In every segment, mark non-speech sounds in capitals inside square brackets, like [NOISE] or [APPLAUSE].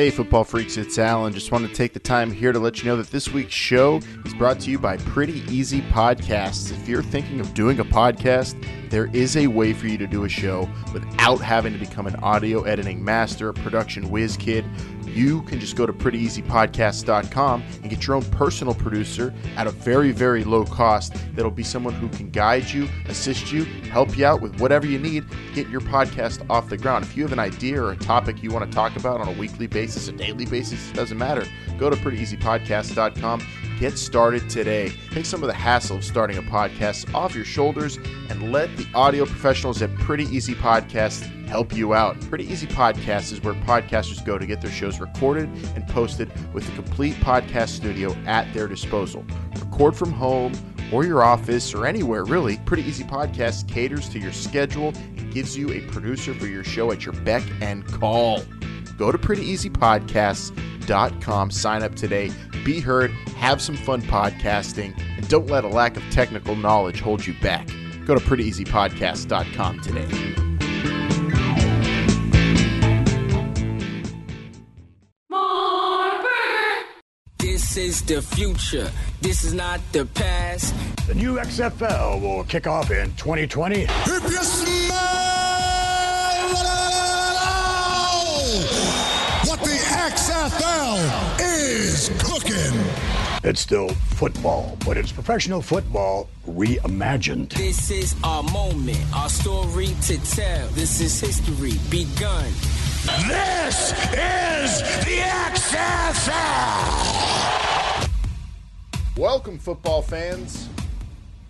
Hey, football freaks, it's Alan. Just want to take the time here to let you know that this week's show is brought to you by Pretty Easy Podcasts. If you're thinking of doing a podcast, there is a way for you to do a show without having to become an audio editing master, a production whiz kid. You can just go to prettyeasypodcast.com and get your own personal producer at a very, very low cost. That'll be someone who can guide you, assist you, help you out with whatever you need to get your podcast off the ground. If you have an idea or a topic you want to talk about on a weekly basis, a daily basis, it doesn't matter. Go to prettyeasypodcast.com. Get started today. Take some of the hassle of starting a podcast off your shoulders and let the audio professionals at Pretty Easy Podcasts help you out. Pretty Easy Podcasts is where podcasters go to get their shows recorded and posted with a complete podcast studio at their disposal. Record from home or your office or anywhere really. Pretty Easy Podcasts caters to your schedule and gives you a producer for your show at your beck and call. Go to prettyeasypodcasts.com, sign up today, be heard, have some fun podcasting, and don't let a lack of technical knowledge hold you back. Go to prettyeasypodcast.com today. This is the future. This is not the past. The new XFL will kick off in 2020. If you smell XFL is cooking. It's still football, but it's professional football reimagined. This is our moment, our story to tell. This is history begun. This is the XFL. Welcome, football fans.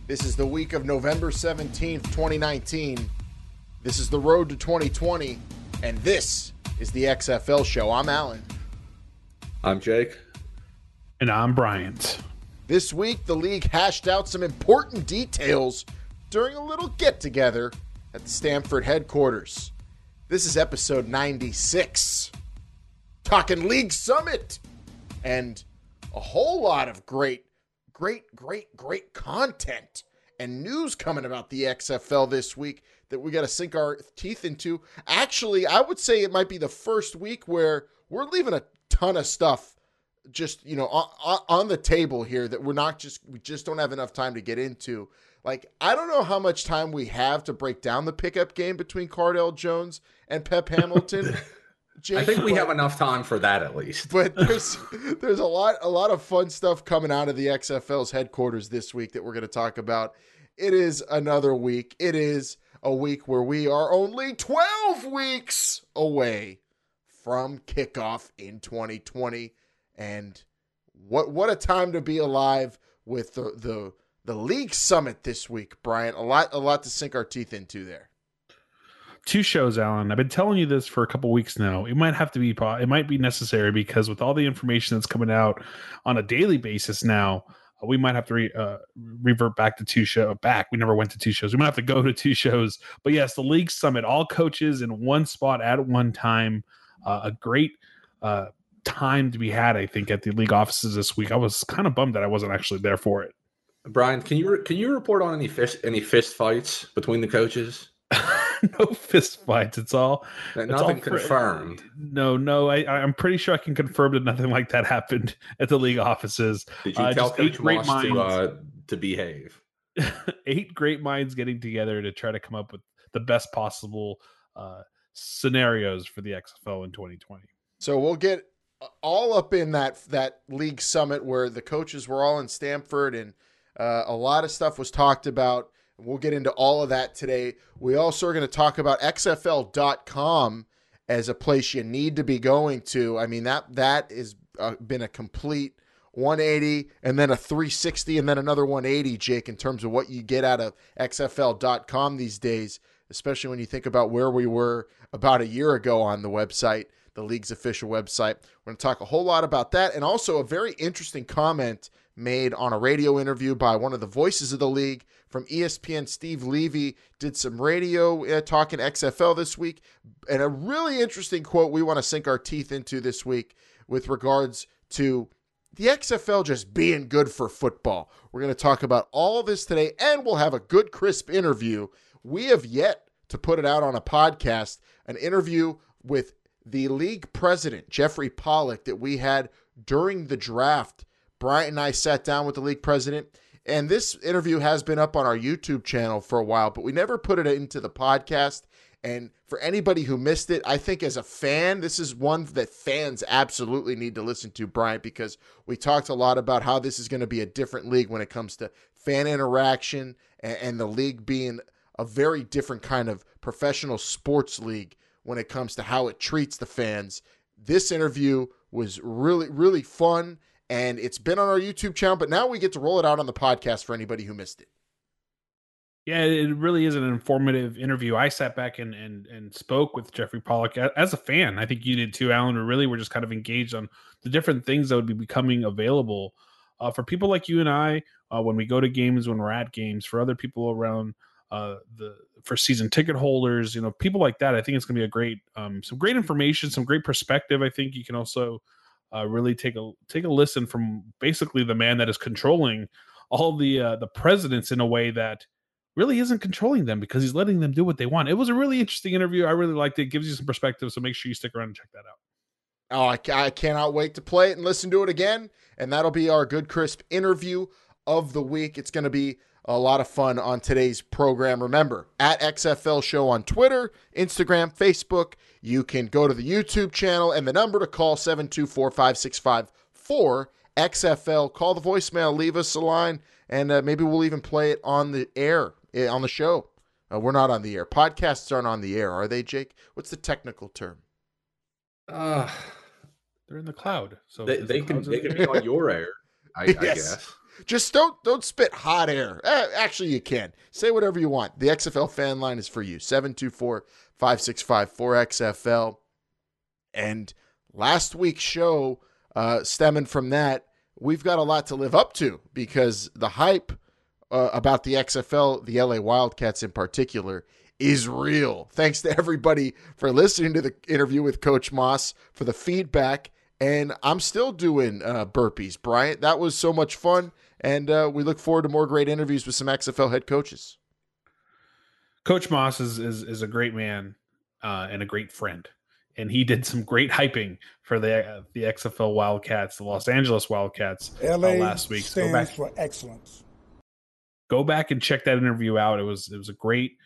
This is the week of November 17th, 2019. This is the road to 2020, and this is the XFL show. I'm Alan. I'm Jake. And I'm Bryant. This week, the league hashed out some important details during a little get together at the Stamford headquarters. This is episode 96. Talking League Summit and a whole lot of great, great, great, great content and news coming about the XFL this week that we got to sink our teeth into. Actually, I would say it might be the first week where we're leaving a ton of stuff just you know on, on, the table here that we're not just we just don't have enough time to get into like i don't know how much time we have to break down the pickup game between cardale jones and pep [LAUGHS] hamilton Jake, I think we but, have enough time for that at least. [LAUGHS] But there's there's a lot a lot of fun stuff coming out of the XFL's headquarters this week that we're going to talk about. It is another week. It is a week where we are only 12 weeks away from kickoff in 2020 and what what a time to be alive with the the the league summit this week, Brian. A lot a lot to sink our teeth into there. Two shows, Alan. I've been telling you this for a couple weeks now. It might have to be it might be necessary because with all the information that's coming out on a daily basis now, uh, we might have to re, uh, revert back to two show back. We never went to two shows. We might have to go to two shows. But yes, the league summit, all coaches in one spot at one time. Uh, a great uh, time to be had, I think, at the league offices this week. I was kind of bummed that I wasn't actually there for it. Brian, can you can you report on any fist any fist fights between the coaches? [LAUGHS] no fist fights. It's all nothing it's all confirmed. no, no. I, I'm pretty sure I can confirm that nothing like that happened at the league offices. Did you uh, tell Coach Moss to uh, to behave? [LAUGHS] eight great minds getting together to try to come up with the best possible uh, scenarios for the XFL in 2020. So we'll get all up in that that league summit where the coaches were all in Stamford and uh, a lot of stuff was talked about. We'll get into all of that today. We also are going to talk about XFL.com as a place you need to be going to. I mean that that has uh, been a complete 180 and then a 360 and then another 180, Jake, in terms of what you get out of XFL.com these days, especially when you think about where we were about a year ago on the website the league's official website. We're going to talk a whole lot about that and also a very interesting comment made on a radio interview by one of the voices of the league from ESPN. Steve Levy did some radio uh, talking XFL this week, and a really interesting quote we want to sink our teeth into this week with regards to the XFL just being good for football. We're going to talk about all of this today, and we'll have a good, crisp interview. We have yet to put it out on a podcast, an interview with the league president, Jeffrey Pollack, that we had during the draft. Bryant and I sat down with the league president, and this interview has been up on our YouTube channel for a while, but we never put it into the podcast. And for anybody who missed it, I think as a fan, this is one that fans absolutely need to listen to, Bryant, because we talked a lot about how this is going to be a different league when it comes to fan interaction and, and the league being a very different kind of professional sports league when it comes to how it treats the fans. This interview was really, really fun, and it's been on our YouTube channel, but now we get to roll it out on the podcast for anybody who missed it. Yeah, it really is an informative interview. I sat back and and and spoke with Jeffrey Pollack as a fan. I think you did too, Alan. We really were just kind of engaged on the different things that would be becoming available uh, for people like you and I uh, when we go to games, when we're at games, for other people around uh, the for season ticket holders, you know, people like that. I think it's going to be a great, um, some great information, some great perspective. I think you can also uh, really take a take a listen from basically the man that is controlling all the uh, the presidents in a way that really isn't controlling them because he's letting them do what they want. It was a really interesting interview. I really liked it. it gives you some perspective. So make sure you stick around and check that out. Oh, I, I cannot wait to play it and listen to it again. And that'll be our good, crisp interview of the week. It's going to be a lot of fun on today's program. Remember, at XFL Show on Twitter, Instagram, Facebook. You can go to the YouTube channel and the number to call 724 565 4XFL. Call the voicemail, leave us a line, and uh, maybe we'll even play it on the air, eh, on the show. Uh, we're not on the air. Podcasts aren't on the air, are they, Jake? What's the technical term? Uh, They're in the cloud. So they, is the can they can be on your air, I, I [LAUGHS] Yes. guess. Just don't don't spit hot air. Eh, actually, you can say whatever you want. The XFL fan line is for you 724-565-4XFL. And last week's show, uh, stemming from that, we've got a lot to live up to because the hype uh, about the XFL, the LA Wildcats in particular, is real. Thanks to everybody for listening to the interview with Coach Moss for the feedback. And I'm still doing uh, burpees, Bryant. That was so much fun. And uh, we look forward to more great interviews with some XFL head coaches. Coach Moss is is, is a great man uh, and a great friend, and he did some great hyping for the uh, the XFL Wildcats, the Los Angeles Wildcats uh, LA last week. So go stands back, for excellence. go back and check that interview out. It was it was a great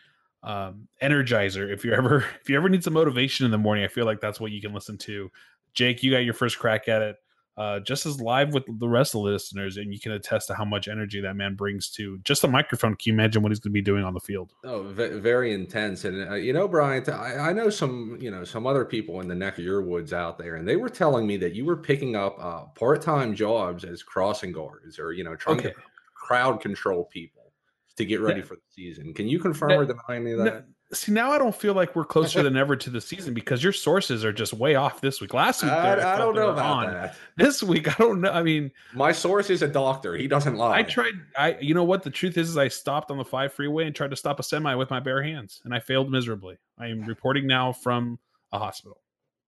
um, energizer. If you ever [LAUGHS] if you ever need some motivation in the morning, I feel like that's what you can listen to. Jake, you got your first crack at it. Uh, just as live with the rest of the listeners, and you can attest to how much energy that man brings to just a microphone. Can you imagine what he's going to be doing on the field? Oh, ve- very intense. And uh, you know, Brian, I, I know some, you know, some other people in the neck of your woods out there, and they were telling me that you were picking up uh, part-time jobs as crossing guards, or you know, trying Okay. to crowd control people to get ready Yeah. for the season. Can you confirm No- or deny any of No, that? See, now I don't feel like we're closer than ever to the season because your sources are just way off this week. Last week, I, they- I don't know about on. that. This week, I don't know. I mean, My source is a doctor. He doesn't lie. I tried. I, you know what? The truth is, is I stopped on the five freeway and tried to stop a semi with my bare hands, and I failed miserably. I am reporting now from a hospital.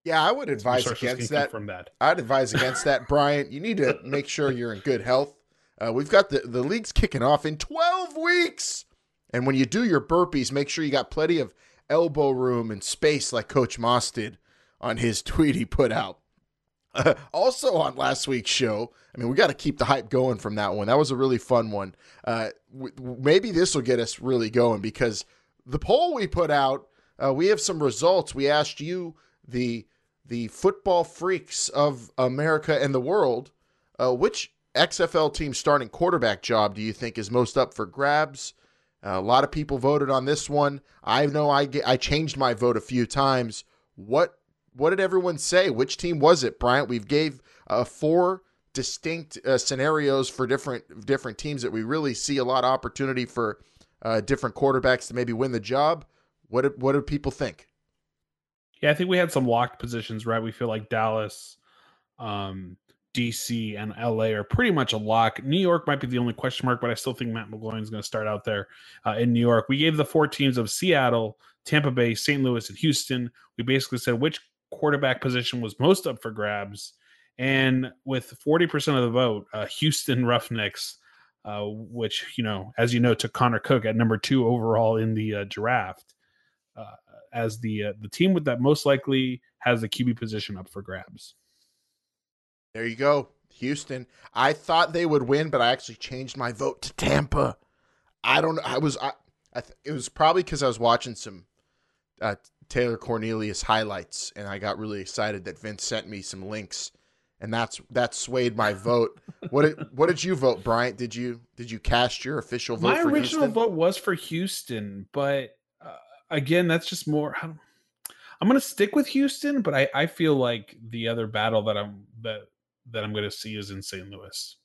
Yeah, I would advise against that. confirm that. I'd advise against that, [LAUGHS] Bryant. You need to make sure you're in good health. Uh, we've got the, the league's kicking off in 12 weeks. And when you do your burpees, make sure you got plenty of elbow room and space like Coach Moss did on his [LAUGHS] tweet he put out. Uh, [LAUGHS] also on last week's show, I mean, we got to keep the hype going from that one. That was a really fun one. Uh, w- maybe this will get us really going because the poll we put out, uh, we have some results. We asked you, the the football freaks of America and the world, uh, which XFL team starting quarterback job do you think is most up for grabs? Uh, a lot of people voted on this one. I know I ge- I changed my vote a few times. What what did everyone say? Which team was it, Bryant? We've gave uh, four distinct uh, scenarios for different different teams that we really see a lot of opportunity for uh, different quarterbacks to maybe win the job. What did, what do people think? Yeah, I think we had some locked positions, right? We feel like Dallas, um, DC, and LA are pretty much a lock. New York might be the only question mark, but I still think Matt McGloin is going to start out there uh, in New York. We gave the four teams of Seattle, Tampa Bay, St. Louis, and Houston. We basically said which quarterback position was most up for grabs. And with 40% of the vote, uh, Houston Roughnecks, uh, which, you know, as you know, took Connor Cook at number two overall in the uh, draft. Uh, as the uh, the team with that most likely has the QB position up for grabs. There you go, Houston. I thought they would win, but I actually changed my vote to Tampa. I don't. Know. I was. I. I th- it was probably because I was watching some uh, Taylor Cornelius highlights, and I got really excited that Vince sent me some links, and that's that swayed my vote. what did [LAUGHS] What did you vote, Bryant? Did you Did you cast your official vote? My original Houston? vote was for Houston, but uh, again, that's just more. I don't- I'm going to stick with Houston, but I, I feel like the other battle that I'm that that I'm going to see is in St. Louis.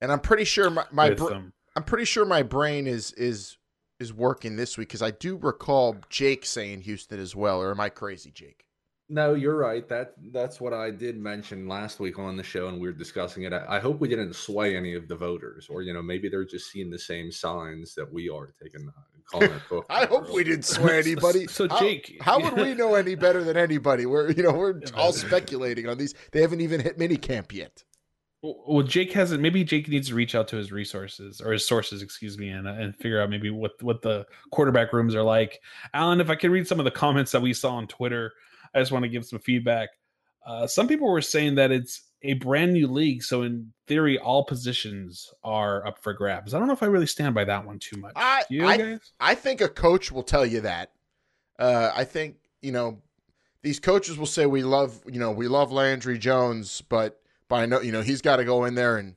and I'm pretty sure my, my with, br- um, I'm pretty sure my brain is is is working this week because I do recall Jake saying Houston as well. Or am I crazy, Jake? No, you're right. That that's what I did mention last week on the show, and we were discussing it. I, I hope we didn't sway any of the voters, or you know, maybe they're just seeing the same signs that we are taking. Calling it Cook. [LAUGHS] I hope we didn't swear [LAUGHS] anybody. So, How- Jake- how, would we know any better than anybody? We're you know we're all speculating on these. They haven't even hit minicamp yet. Well, Jake hasn't. Maybe Jake needs to reach out to his resources or his sources, excuse me, and and figure out maybe what what the quarterback rooms are like. Alan, if I can read some of the comments that we saw on Twitter, I just want to give some feedback. Uh, some people were saying that it's a brand new league, so in theory, all positions are up for grabs. I don't know if I really stand by that one too much. I you I, guys? I think a coach will tell you that. Uh, I think you know these coaches will say we love you know we love Landry Jones, but by no you know he's got to go in there and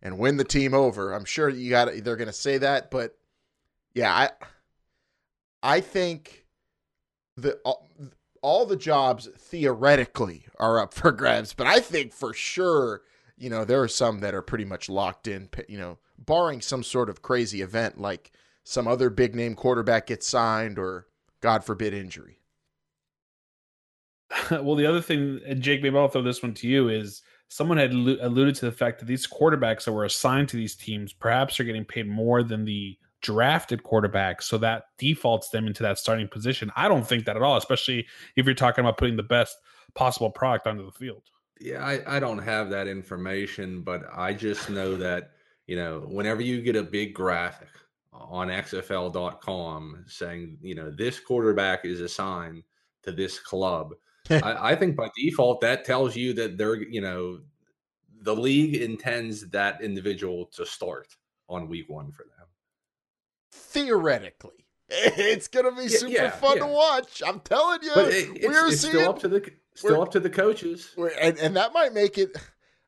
and win the team over. I'm sure you got they're going to say that, but yeah, I I think the all, the jobs theoretically are up for grabs, but I think for sure you know there are some that are pretty much locked in. You know, barring some sort of crazy event like some other big name quarterback gets signed or God forbid injury. [LAUGHS] well, the other thing, Jake, maybe I'll throw this one to you, is someone had alluded to the fact that these quarterbacks that were assigned to these teams perhaps are getting paid more than the drafted quarterbacks. So that defaults them into that starting position. I don't think that at all, especially if you're talking about putting the best possible product onto the field. Yeah, I, I don't have that information, but I just know that, you know, whenever you get a big graphic on XFL.com saying, you know, this quarterback is assigned to this club, [LAUGHS] I, I think by default that tells you that they're, you know, the league intends that individual to start on week one for them. Theoretically, [LAUGHS] it's gonna be super yeah, fun to watch. I'm telling you, it, it's, we're seeing, still up to the still up to the coaches. and and that might make it.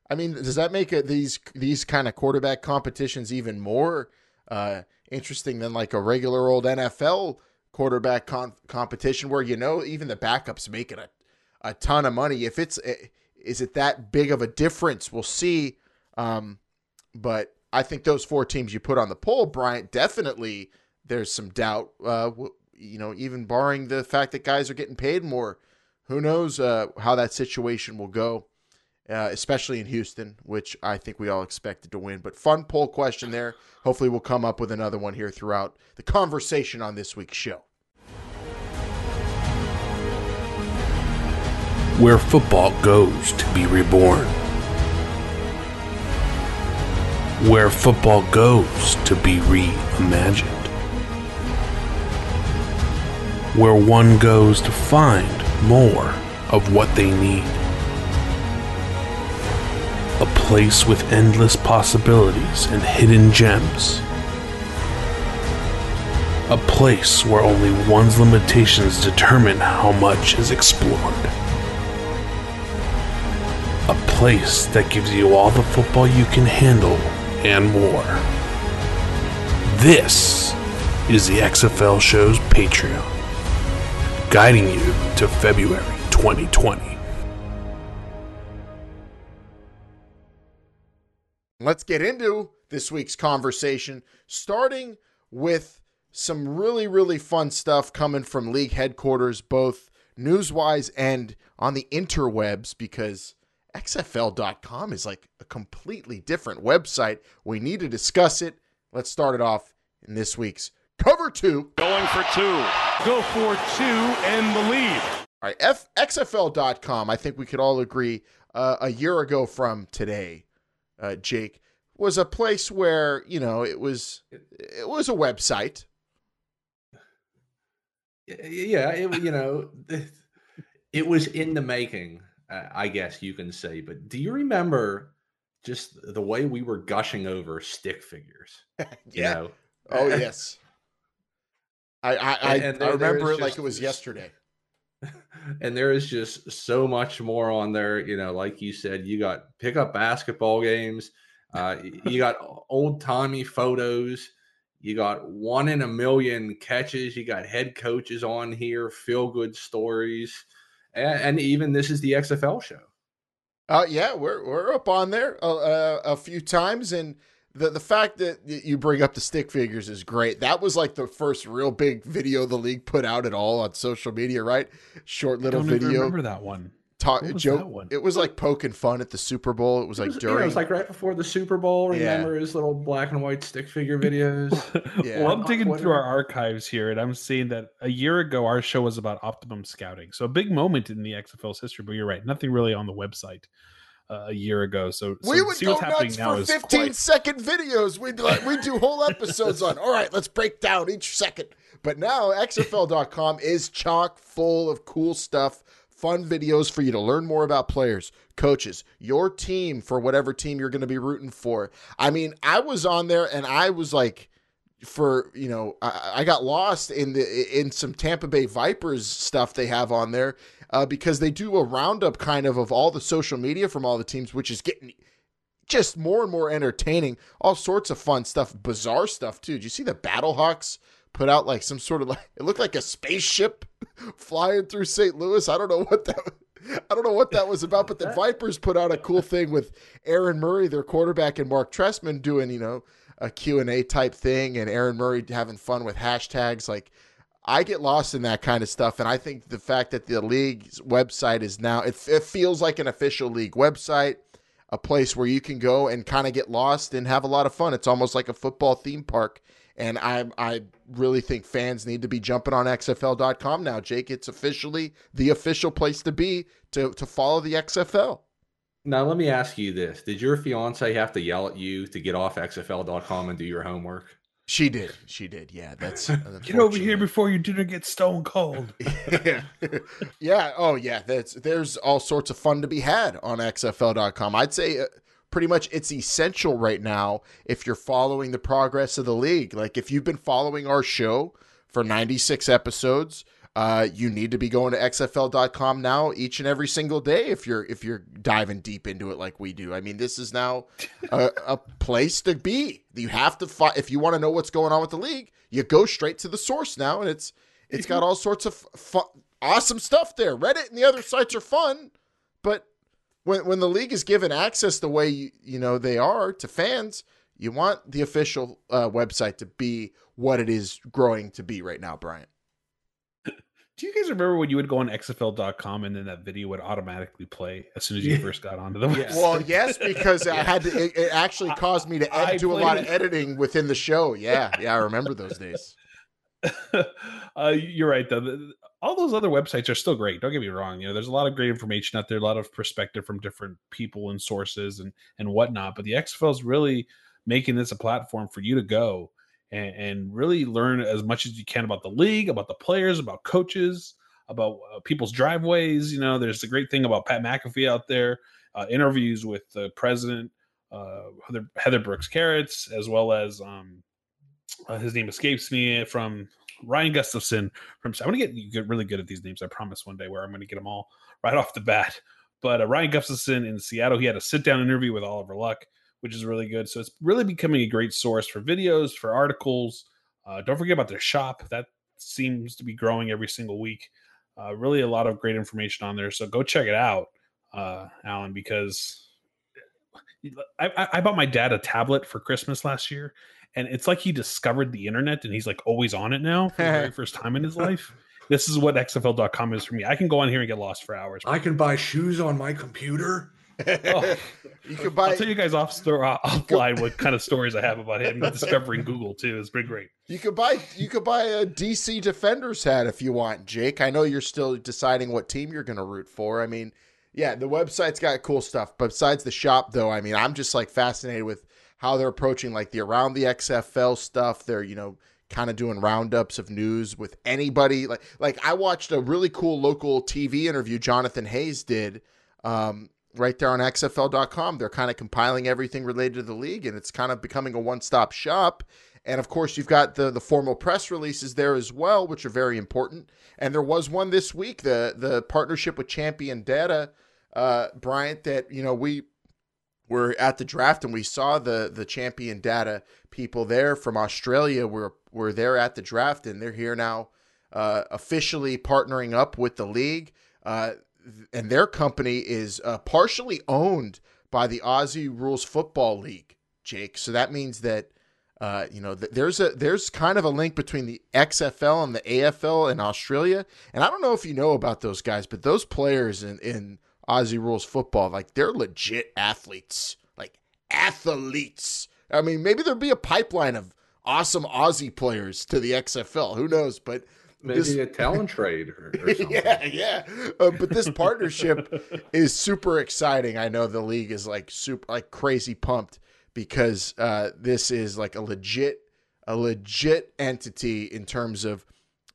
I mean, does that make it these these kind of quarterback competitions even more uh, interesting than like a regular old NFL quarterback con- competition where you know even the backups making a a ton of money? If it's eh, is it that big of a difference? We'll see. Um, but I think those four teams you put on the poll, Bryant, definitely there's some doubt. Uh, you know, even barring the fact that guys are getting paid more, who knows uh, how that situation will go, uh, especially in Houston, which I think we all expected to win. But fun poll question there. Hopefully, we'll come up with another one here throughout the conversation on this week's show. where football goes to be reborn. Where football goes to be reimagined. Where one goes to find more of what they need. A place with endless possibilities and hidden gems. A place where only one's limitations determine how much is explored a place that gives you all the football you can handle and more. This is the XFL Show's Patreon, guiding you to February 2020. Let's get into this week's conversation, starting with some really, really fun stuff coming from league headquarters, both newswise and on the interwebs, because XFL.com is like a completely different website. We need to discuss it. Let's start it off in this week's cover two. Going for two. Go for two and the lead. All right, F- XFL.com, I think we could all agree, uh, a year ago from today, uh, Jake, was a place where, you know, it was it was a website. yeah, it, you know, [LAUGHS] it was in the making, I guess you can say. But do you remember just the way we were gushing over stick figures? [LAUGHS] You Yeah. know? Oh [LAUGHS] yes. I I, I, And I remember it like it was [LAUGHS] yesterday. and there is just so much more on there. You know, like you said, you got pickup basketball games, uh, you got old timey photos, you got one in a million catches, you got head coaches on here, feel good stories, and, and even this is the XFL show. Uh, yeah, we're we're up on there a, a, a few times, and the the fact that you bring up the stick figures is great. That was like the first real big video the league put out at all on social media, right? Short little Don't even video. remember that one. Talk What was joke. that one? It was like poking fun at the Super Bowl. It was It like was, you know, during. it was like right before the Super Bowl. Yeah. Remember his little black and white stick figure videos? Yeah. [LAUGHS] well, I'm digging Twitter. through our archives here, and I'm seeing that a year ago our show was about optimum scouting. So a big moment in the XFL's history. But you're right, nothing really on the website uh, a year ago. So, so we would see go what's happening nuts now for is 15 quite- second videos. We'd like we'd do whole episodes on. All right, let's break down each second. But now XFL.com is chock full of cool stuff, fun videos for you to learn more about players, coaches, your team for whatever team you're going to be rooting for. I mean, I was on there and I was like for you know I, I got lost in the in some Tampa Bay Vipers stuff they have on there uh, because they do a roundup kind of of all the social media from all the teams, which is getting just more and more entertaining. All sorts of fun stuff, bizarre stuff too. Did you see the Battlehawks put out like some sort of like [LAUGHS] it looked like a spaceship [LAUGHS] flying through St. Louis? I don't know what that. [LAUGHS] I don't know what that was about, but the Vipers put out a cool thing with Aaron Murray, their quarterback, and Marc Trestman doing you know a Q&A type thing and Aaron Murray having fun with hashtags like I get lost in that kind of stuff and I think the fact that the league's website is now it, it feels like an official league website a place where you can go and kind of get lost and have a lot of fun it's almost like a football theme park and I I really think fans need to be jumping on xfl.com now Jake it's officially the official place to be to to follow the XFL now, let me ask you this: Did your fiance have to yell at you to get off XFL.com and do your homework? she did she did yeah that's [LAUGHS] Get over here before your dinner gets stone cold. [LAUGHS] yeah. [LAUGHS] yeah. Oh, yeah. That's there's all sorts of fun to be had on XFL.com. I'd say uh, pretty much it's essential right now if you're following the progress of the league. Like if you've been following our show for 96 episodes, uh, you need to be going to XFL.com now each and every single day if you're if you're diving deep into it like we do. I mean, this is now a, a place to be. You have to if you want to know what's going on with the league. You go straight to the source now, and it's it's got all sorts of fun, awesome stuff there. Reddit and the other sites are fun, when when the league is given access the way you, you know they are to fans, you want the official uh, website to be what it is growing to be right now, Brian. [CLEARS THROAT] Do you guys remember when you would go on XFL.com and then that video would automatically play as soon as you Yeah. first got onto the website? Well, yes, [LAUGHS] because I had to. It, it actually caused me to ed- do a lot of editing within the show. Yeah, yeah, I remember those days. [LAUGHS] uh, you're right though. All those other websites are still great. Don't get me wrong. You know, there's a lot of great information out there, a lot of perspective from different people and sources and and whatnot. But the XFL is really making this a platform for you to go and, and really learn as much as you can about the league, about the players, about coaches, about uh, people's driveways. You know, there's a great thing about Pat McAfee out there, uh, interviews with the president, uh, Heather, Heather Brooks Carrots, as well as um, uh, his name escapes me from Ryan Gustafson from. I'm gonna get you get really good at these names. I promise one day where I'm gonna get them all right off the bat. But uh, Ryan Gustafson in Seattle, he had a sit down interview with Oliver Luck, which is really good. So it's really becoming a great source for videos, for articles. Uh, don't forget about their shop. That seems to be growing every single week. Uh, really, a lot of great information on there. So go check it out, uh, Alan, because I, I, I bought my dad a tablet for Christmas last year, and it's like he discovered the internet and he's like always on it now for the very [LAUGHS] first time in his life. This is what XFL.com is for me. I can go on here and get lost for hours. I can buy shoes on my computer. Oh, [LAUGHS] You can buy I'll tell you guys off store offline what kind of stories I have about him discovering Google too. It's been great. You could buy you could buy a DC Defenders hat if you want, Jake. I know you're still deciding what team you're going to root for. I mean, yeah, the website's got cool stuff. Besides the shop, though, I mean, I'm just like fascinated with how they're approaching like the around the XFL stuff. They're you know kind of doing roundups of news with anybody. Like like I watched a really cool local TV interview Jonathan Hayes did um, right there on XFL.com. They're kind of compiling everything related to the league, and it's kind of becoming a one stop shop. And of course, you've got the the formal press releases there as well, which are very important. And there was one this week, the the partnership with Champion Data, uh, Bryant. That you know we were at the draft and we saw the the Champion Data people there from Australia. Were were there at the draft, and they're here now, uh, officially partnering up with the league. Uh, and their company is uh, partially owned by the Aussie Rules Football League, Jake. So that means that uh, you know th- there's a there's kind of a link between the XFL and the AFL in Australia. And I don't know if you know about those guys, but those players in in Aussie Rules Football, like they're legit athletes, like athletes. I mean, maybe there'd be a pipeline of awesome Aussie players to the XFL. Who knows? But maybe this, a talent [LAUGHS] trade or, or [LAUGHS] yeah, yeah. Uh, but this partnership is super exciting. I know the league is like super, like crazy pumped because uh, this is like a legit, a legit entity in terms of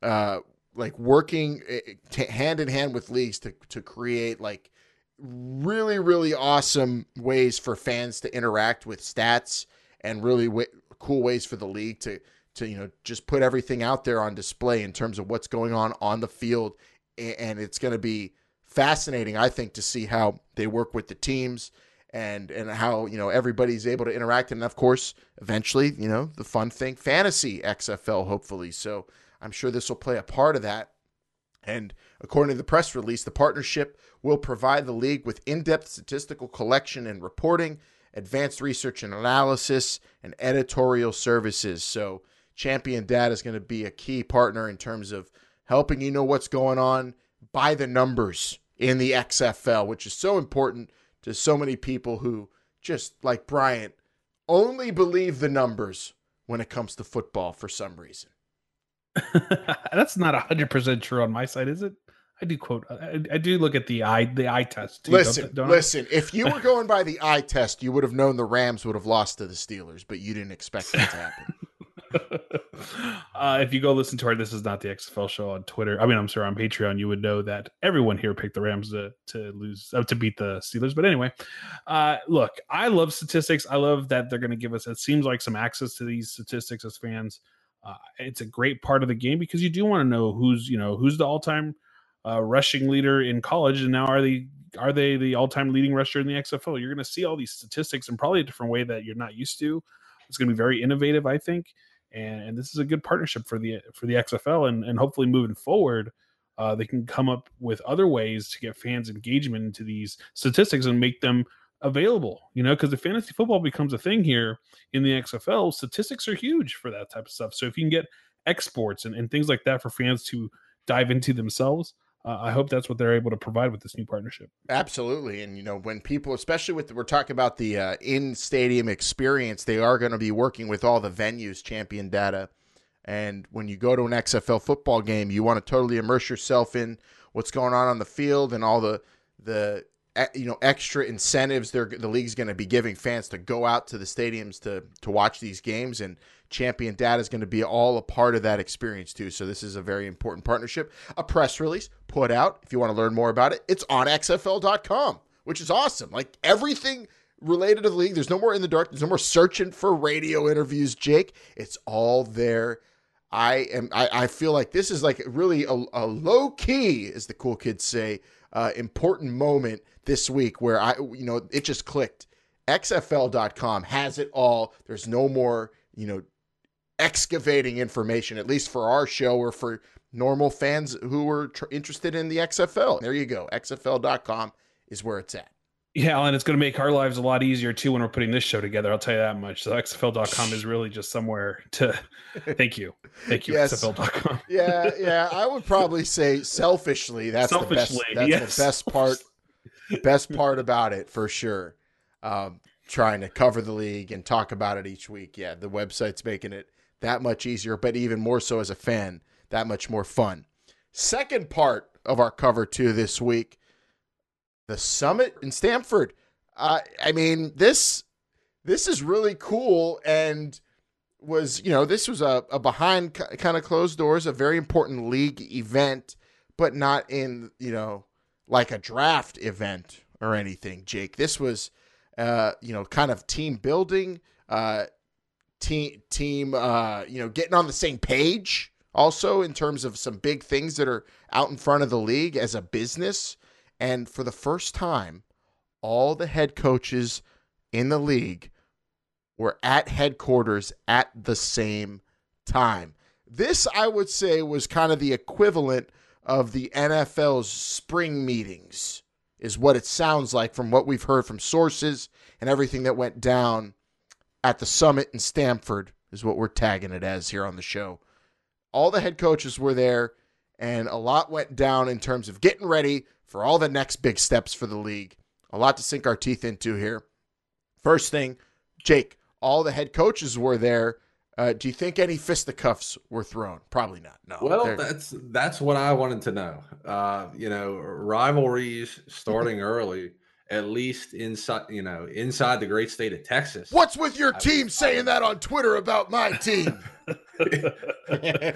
uh, like working eh, hand in hand with leagues to to create like really really awesome ways for fans to interact with stats and really w- cool ways for the league to to you know just put everything out there on display in terms of what's going on on the field. And it's going to be fascinating i think to see how they work with the teams and and how you know everybody's able to interact. And of course eventually you know the fun thing fantasy xfl hopefully. So i'm sure this will play a part of that. And according to the press release the partnership will provide the league with in-depth statistical collection and reporting advanced research and analysis, and editorial services. So, Champion Data is going to be a key partner in terms of helping you know what's going on by the numbers in the XFL, which is so important to so many people who just like Bryant only believe the numbers when it comes to football for some reason. [LAUGHS] That's not 100% true on my side, is it? I do quote. I, I, do look at the eye the eye test. Too, listen, don't, don't listen. I? If you were going by the eye test, you would have known the Rams would have lost to the Steelers, but you didn't expect that to happen. [LAUGHS] uh, if you go listen to our "This Is Not the XFL" show on Twitter, I mean, I'm sorry, on Patreon, you would know that everyone here picked the Rams to to lose uh, to beat the Steelers. But anyway, uh, look, I love statistics. I love that they're going to give us. It seems like some access to these statistics as fans. Uh, it's a great part of the game because you do want to know who's you know who's the all time uh, rushing leader in college, and now are they are they the all time leading rusher in the XFL? You're going to see all these statistics in probably a different way that you're not used to. It's going to be very innovative, I think, and, and this is a good partnership for the for the XFL, and and hopefully moving forward. Uh, they can come up with other ways to get fans engagement into these statistics and make them available you know because if fantasy football becomes a thing here in the xfl statistics are huge for that type of stuff so if you can get exports and, and things like that for fans to dive into themselves uh, I hope that's what they're able to provide with this new partnership. Absolutely, and you know when people, especially with we're talking about the uh, in stadium experience, they are going to be working with all the venues, champion data, and when you go to an XFL football game, you want to totally immerse yourself in what's going on on the field and all the the you know extra incentives they're the league's going to be giving fans to go out to the stadiums to to watch these games and champion data is going to be all a part of that experience too. So this is a very important partnership. A press release put out if you want to learn more about it it's on xfl.com which is awesome. Like everything related to the league there's no more in the dark there's no more searching for radio interviews jake. It's all there. I am i, I feel like this is like really a, a low key as the cool kids say uh, important moment this week where I, you know, it just clicked. XFL.com has it all. There's no more, you know, excavating information, at least for our show or for normal fans who are tr- interested in the XFL. There you go. XFL.com is where it's at. Yeah, and it's going to make our lives a lot easier too when we're putting this show together. I'll tell you that much. So XFL.com is really just somewhere to. [LAUGHS] Thank you, thank you, yes. XFL.com. yeah, yeah. I would probably say selfishly, that's selfishly, the best. That's yes. the best part best [LAUGHS] part about it for sure. Um, trying to cover the league and talk about it each week. Yeah, the website's making it that much easier, but even more so as a fan, that much more fun. Second part of our cover two this week, the summit in Stamford. Uh, I mean this this is really cool, and was, you know, this was a, a behind kind of closed doors, a very important league event, but not in, you know, like a draft event or anything, Jake. This was, uh, you know, kind of team building, uh, team, team, uh, you know, getting on the same page also in terms of some big things that are out in front of the league as a business. And for the first time, all the head coaches in the league were at headquarters at the same time. This, I would say, was kind of the equivalent of the NFL's spring meetings, is what it sounds like from what we've heard from sources and everything that went down at the summit in Stamford, is what we're tagging it as here on the show. All the head coaches were there, and a lot went down in terms of getting ready for all the next big steps for the league. A lot to sink our teeth into here. First thing, Jake, all the head coaches were there. Uh, do you think any fisticuffs were thrown? Probably not. No. Well, They're- that's that's what I wanted to know. Uh, you know, rivalries starting [LAUGHS] early, at least inside, you know, inside the great state of Texas. What's with your I- team I- saying that on Twitter about my team? [LAUGHS] [LAUGHS]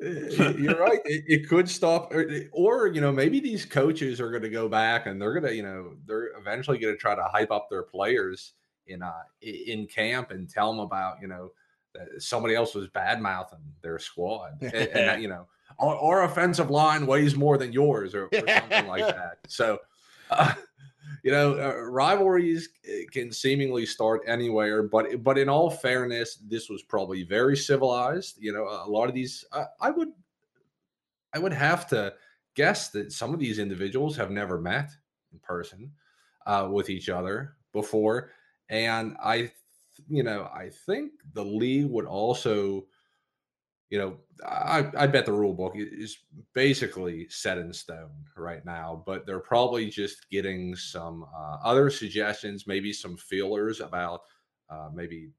You're right. It, it could stop, or, or you know, maybe these coaches are going to go back and they're going to, you know, they're eventually going to try to hype up their players in uh in camp and tell them about, you know, that somebody else was bad mouthing their squad, [LAUGHS] and, and you know, our, our offensive line weighs more than yours, or, or something like [LAUGHS] that. So. Uh, you know, uh, rivalries uh, can seemingly start anywhere, but but in all fairness, this was probably very civilized. You know, a lot of these, I, would, I would have to guess that some of these individuals have never met in person uh, with each other before, and I, you know, I think the league would also. You know, I, I bet the rule book is basically set in stone right now, but they're probably just getting some uh, other suggestions, maybe some feelers about uh, maybe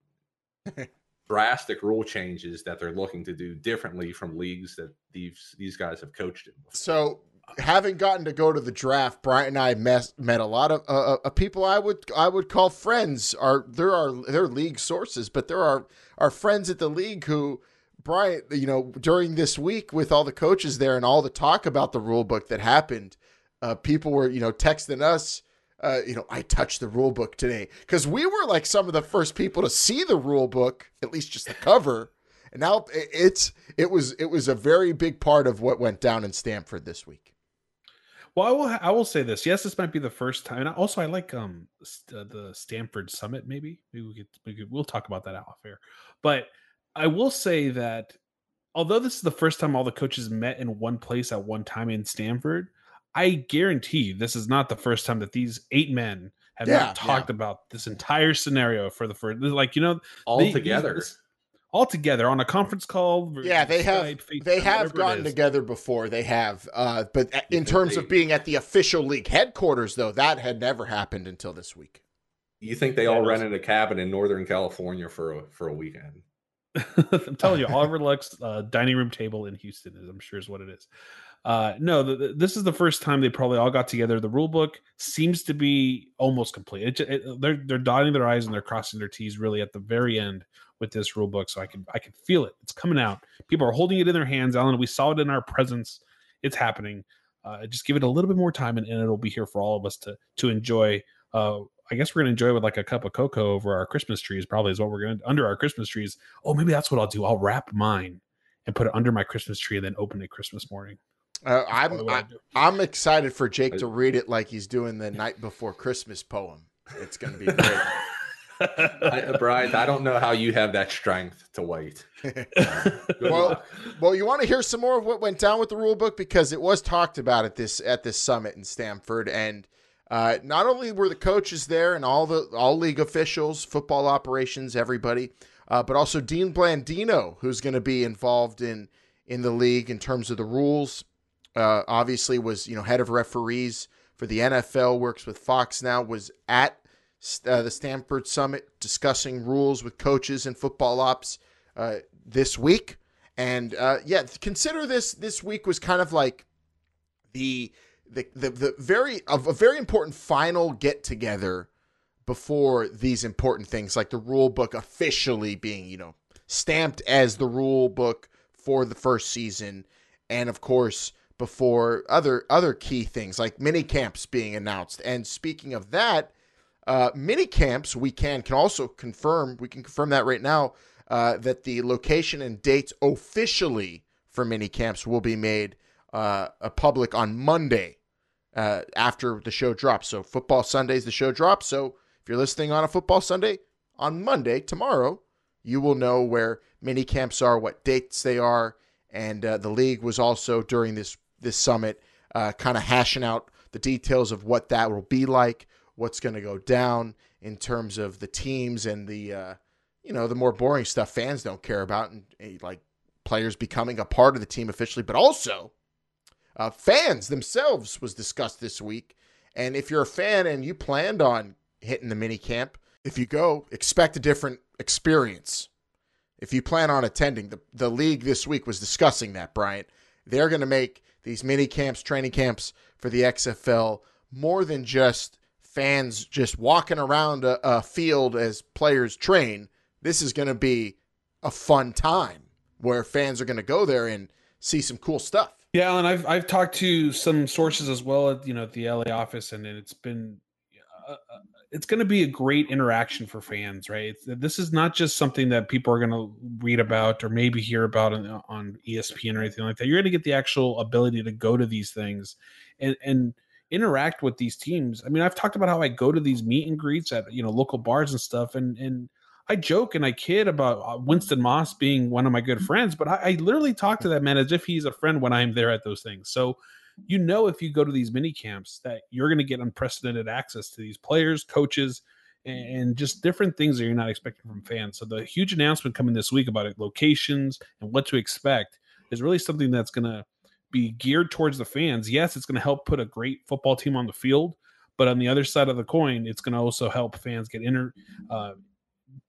[LAUGHS] drastic rule changes that they're looking to do differently from leagues that these these guys have coached in. Before. So, having gotten to go to the draft, Brian and I met, met a lot of uh, uh, people I would I would call friends. Are there are they're league sources, but there are are friends at the league who Brian, you know, during this week with all the coaches there and all the talk about the rule book that happened, uh, people were you know texting us. Uh, you know, I touched the rule book today because we were like some of the first people to see the rule book, at least just the cover. And now it's it was it was a very big part of what went down in Stamford this week. Well, I will. I will say this. Yes, this might be the first time. And also, I like um st- uh, the Stamford Summit. Maybe maybe we could, we could we'll talk about that off air. But I will say that although this is the first time all the coaches met in one place at one time in Stamford, I guarantee this is not the first time that these eight men have Yeah, not talked about this entire scenario for the first. Like you know, All the- together. this- all together on a conference call. Yeah, they have Skype, they have gotten together before. They have, uh, but in think terms they- of being at the official league headquarters, though, that had never happened until this week. You think they Yeah, all it was- rented a cabin in Northern California for a for a weekend? [LAUGHS] I'm telling you, [LAUGHS] Oliver Luck's uh, dining room table in Houston is, I'm sure, is what it is. Uh, no, the, the- this is the first time they probably all got together. The rule book seems to be almost complete. It, it, they're they're dotting their i's and they're crossing their t's really at the very end with this rule book. So I can I can feel it. It's coming out. People are holding it in their hands, Alan. We saw it in our presence. It's happening. Uh, just give it a little bit more time, and, and it'll be here for all of us to to enjoy. Uh, I guess we're gonna enjoy it with like a cup of cocoa over our Christmas trees. Probably is what we're gonna under our Christmas trees. Oh, maybe that's what I'll do. I'll wrap mine and put it under my Christmas tree, and then open it Christmas morning. Uh, I'm I, I'll do. I'm excited for Jake to read it like he's doing the night before Christmas poem. It's going to be [LAUGHS] great. I, uh, Brian, I don't know how you have that strength to wait. [LAUGHS] Good Well, luck. well, you want to hear some more of what went down with the rule book because it was talked about at this at this summit in Stamford, and uh, not only were the coaches there and all the all league officials, football operations, everybody, uh, but also Dean Blandino, who's going to be involved in in the league in terms of the rules. Uh, obviously, was you know head of referees for the NFL, works with Fox now, was at uh, the Stamford Summit discussing rules with coaches and football ops uh, this week. And yeah, consider this this week was kind of like the the the, the very of a very important final get together before these important things like the rule book officially being you know stamped as the rule book for the first season, and of course before other other key things like mini camps being announced. And speaking of that, uh, mini camps we can can also confirm we can confirm that right now uh, that the location and dates officially for mini camps will be made uh, a public on Monday uh, after the show drops. So football Sundays the show drops. So if you're listening on a football Sunday on Monday tomorrow, you will know where mini camps are, what dates they are, and uh, the league was also during this this summit, uh, kind of hashing out the details of what that will be like, what's going to go down in terms of the teams and the, uh, you know, the more boring stuff fans don't care about, and, and like players becoming a part of the team officially, but also uh, fans themselves was discussed this week. And if you're a fan and you planned on hitting the mini camp, if you go, expect a different experience. If you plan on attending, the, the league this week was discussing that, Bryant. They're going to make these mini camps, training camps for the XFL, more than just fans just walking around a, a field as players train. This is going to be a fun time where fans are going to go there and see some cool stuff. Yeah, and I've I've talked to some sources as well at you know at the LA office, and it's been uh, uh, it's going to be a great interaction for fans, right? It's, this is not just something that people are going to read about or maybe hear about on, on ESPN or anything like that. You're going to get the actual ability to go to these things and and interact with these teams. I mean, I've talked about how I go to these meet and greets at you know local bars and stuff, and and I joke and I kid about uh, Winston Moss being one of my good friends, but I, I literally talk to that man as if he's a friend when I'm there at those things. So you know if you go to these mini camps that you're going to get unprecedented access to these players, coaches, and just different things that you're not expecting from fans. So the huge announcement coming this week about locations and what to expect is really something that's going to be geared towards the fans. Yes, it's going to help put a great football team on the field, but on the other side of the coin, it's going to also help fans get inter uh,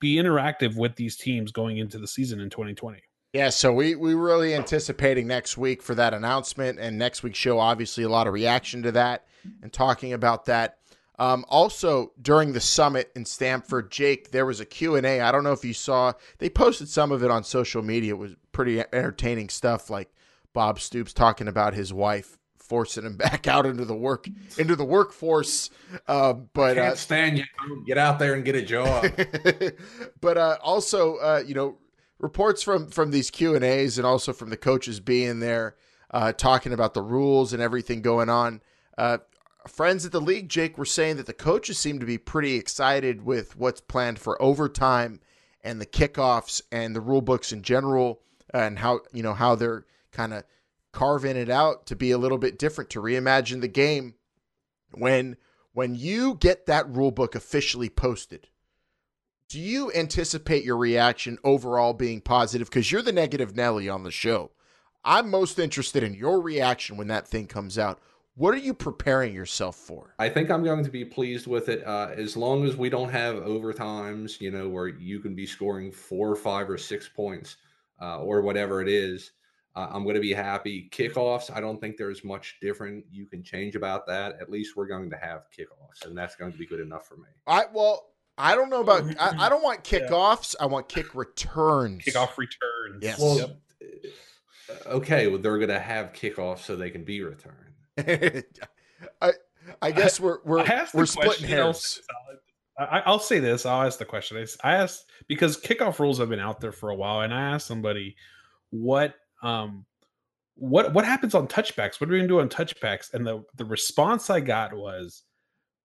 be interactive with these teams going into the season in 2020. Yeah, so we we really anticipating next week for that announcement, and next week's show obviously a lot of reaction to that and talking about that. Um, also during the summit in Stamford, Jake, there was a Q and A. I don't know if you saw. They posted some of it on social media. It was pretty entertaining stuff, like Bob Stoops talking about his wife forcing him [LAUGHS] back out into the work into the workforce. Uh, but Can't uh, stand you. Get out there and get a job. [LAUGHS] but uh, also, uh, you know, reports from from these Q and A's and also from the coaches being there, uh, talking about the rules and everything going on. Uh, friends at the league, Jake, were saying that the coaches seem to be pretty excited with what's planned for overtime and the kickoffs and the rule books in general, and how you know how they're kind of carving it out to be a little bit different to reimagine the game when when you get that rule book officially posted do you anticipate your reaction overall being positive? Because you're the negative Nelly on the show. I'm most interested in your reaction when that thing comes out. What are you preparing yourself for? I think I'm going to be pleased with it uh, as long as we don't have overtimes, you know, where you can be scoring four, five, or six points uh, or whatever it is. Uh, I'm going to be happy. Kickoffs, I don't think there's much different you can change about that. At least we're going to have kickoffs, and that's going to be good enough for me. I well, I don't know about. I, I don't want kickoffs. I want kick returns. Kickoff returns. Yes. Well, Yep. uh, okay, well, they're going to have kickoffs so they can be returned. [LAUGHS] I I guess we're we're I we're splitting hairs. I, I'll say this. I'll ask the question. I asked because kickoff rules have been out there for a while, and I asked somebody what um what what happens on touchbacks. What are we gonna do on touchbacks? And the the response I got was,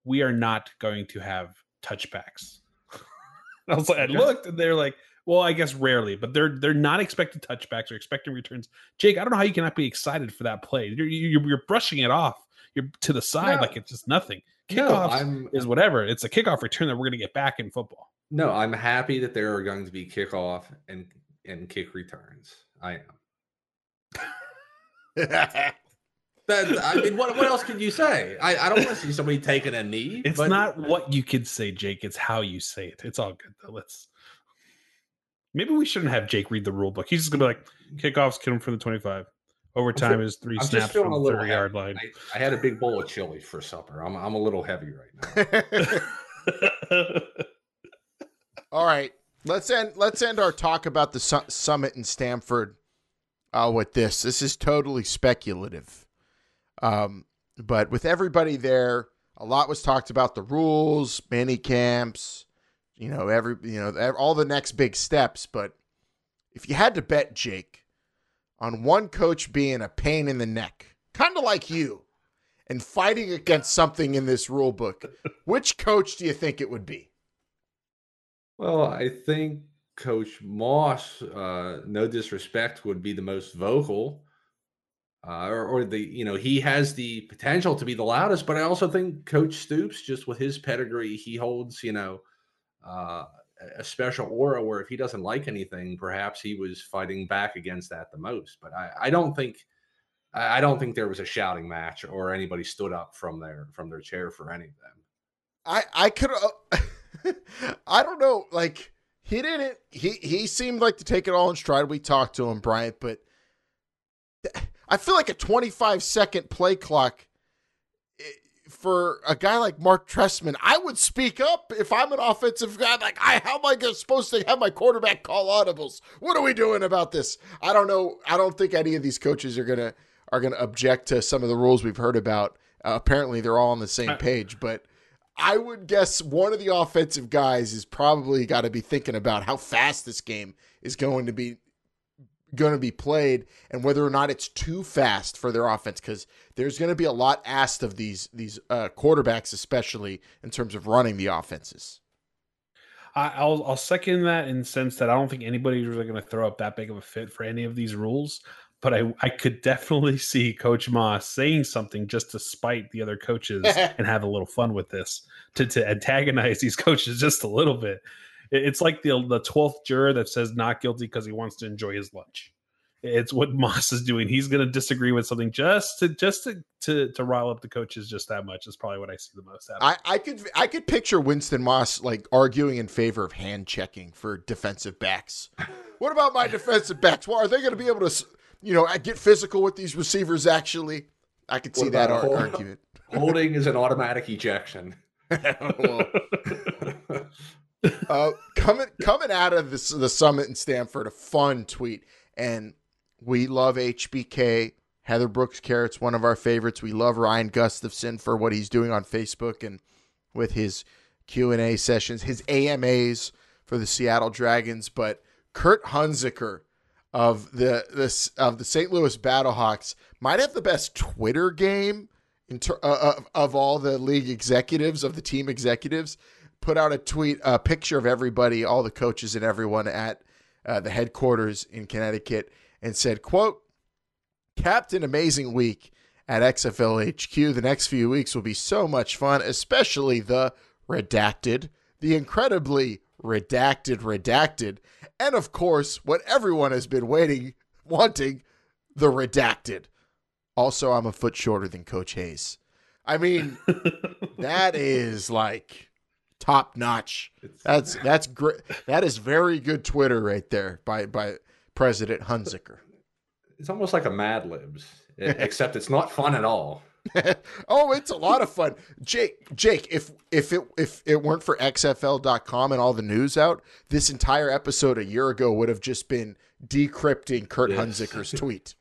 "We are not going to have touchbacks." [LAUGHS] I was like, I looked, and they're like, "Well, I guess rarely, but they're they're not expecting touchbacks or expecting returns." Jake, I don't know how you cannot be excited for that play. You're you're, you're brushing it off. You're to the side No. like it's just nothing. No, Kickoffs I'm is whatever. It's a kickoff return that we're going to get back in football. no, I'm happy that there are going to be kickoff and and kick returns. I am. That I mean, what what else can you say? I, I don't want to see somebody taking a knee. It's but- not what you could say, Jake. It's how you say it. It's all good though. Let's. Maybe we shouldn't have Jake read the rule book. He's just gonna be like, kickoffs kill him from the twenty-five. Overtime is 3 I'm snaps from the thirty yard line. I, I had a big bowl of chili for supper. I'm I'm a little heavy right now. [LAUGHS] All right. let's end let's end our talk about the su- summit in Stamford uh, with this. This is totally speculative, um, but with everybody there, a lot was talked about the rules, mini camps, you know, every you know all the next big steps. But if you had to bet, Jake, on one coach being a pain in the neck, kind of like you, and fighting against something in this rule book, which coach do you think it would be? Well, I think Coach Moss, uh, no disrespect, would be the most vocal. Uh, or, or the you know he has the potential to be the loudest, but I also think Coach Stoops, just with his pedigree, he holds you know uh, a special aura where if he doesn't like anything, perhaps he was fighting back against that the most. But I, I don't think I don't think there was a shouting match or anybody stood up from their from their chair for any of them. I I could [LAUGHS] I don't know like he didn't he he seemed like to take it all in stride. We talked to him Bryant but I feel like a 25 second play clock eh, for a guy like Marc Trestman I would speak up if I'm an offensive guy like I how am I supposed to have my quarterback call audibles? What are we doing about this? I don't know I don't think any of these coaches are gonna are gonna object to some of the rules we've heard about. Uh, apparently they're all on the same page but I would guess one of the offensive guys is probably got to be thinking about how fast this game is going to be going to be played and whether or not it's too fast for their offense because there's going to be a lot asked of these these uh, quarterbacks especially in terms of running the offenses I, I'll I'll second that in the sense that I don't think anybody's really going to throw up that big of a fit for any of these rules. But I I could definitely [LAUGHS] see Coach Moss saying something just to spite the other coaches [LAUGHS] and have a little fun with this to to antagonize these [LAUGHS] coaches just a little bit. It's like the the twelfth juror that says not guilty because he wants to enjoy his lunch. It's what Moss is doing. He's going to disagree with something just to just to, to to rile up the coaches just that much. Is probably what I see the most out. of. I, I could I could picture Winston Moss like arguing in favor of hand checking for defensive backs. What about my defensive backs? Well, are they going to be able to, you know, I get physical with these receivers? Actually, I could see that hold- argument. [LAUGHS] Holding is an automatic ejection. [LAUGHS] Well, uh, coming coming out of this the summit in Stamford, a fun tweet, and we love HBK. Heather Brooks Carrot's one of our favorites. We love Ryan Gustafson for what he's doing on Facebook and with his Q and A sessions, his AMAs for the Seattle Dragons. But Kurt Hunzeker of the this of the St. Louis Battlehawks might have the best Twitter game in ter- uh, of, of all the league executives of the team executives. Put out a tweet, a picture of everybody, all the coaches and everyone at uh, the headquarters in Connecticut, and said, "quote Captain Amazing Week at XFL HQ. The next few weeks will be so much fun, especially the redacted, the incredibly redacted, redacted, and of course, what everyone has been waiting, wanting, the redacted. Also, I'm a foot shorter than Coach Hayes. I mean, [LAUGHS] that is like top notch. That's [LAUGHS] that's great. That is very good Twitter right there by by President Hunzeker. It's almost like a Mad Libs, except it's not fun at all. [LAUGHS] oh, it's a lot of fun. Jake, Jake, if if it if it weren't for XFL.com and all the news out, this entire episode a year ago would have just been decrypting Kurt Yes. Hunzeker's [LAUGHS] tweet.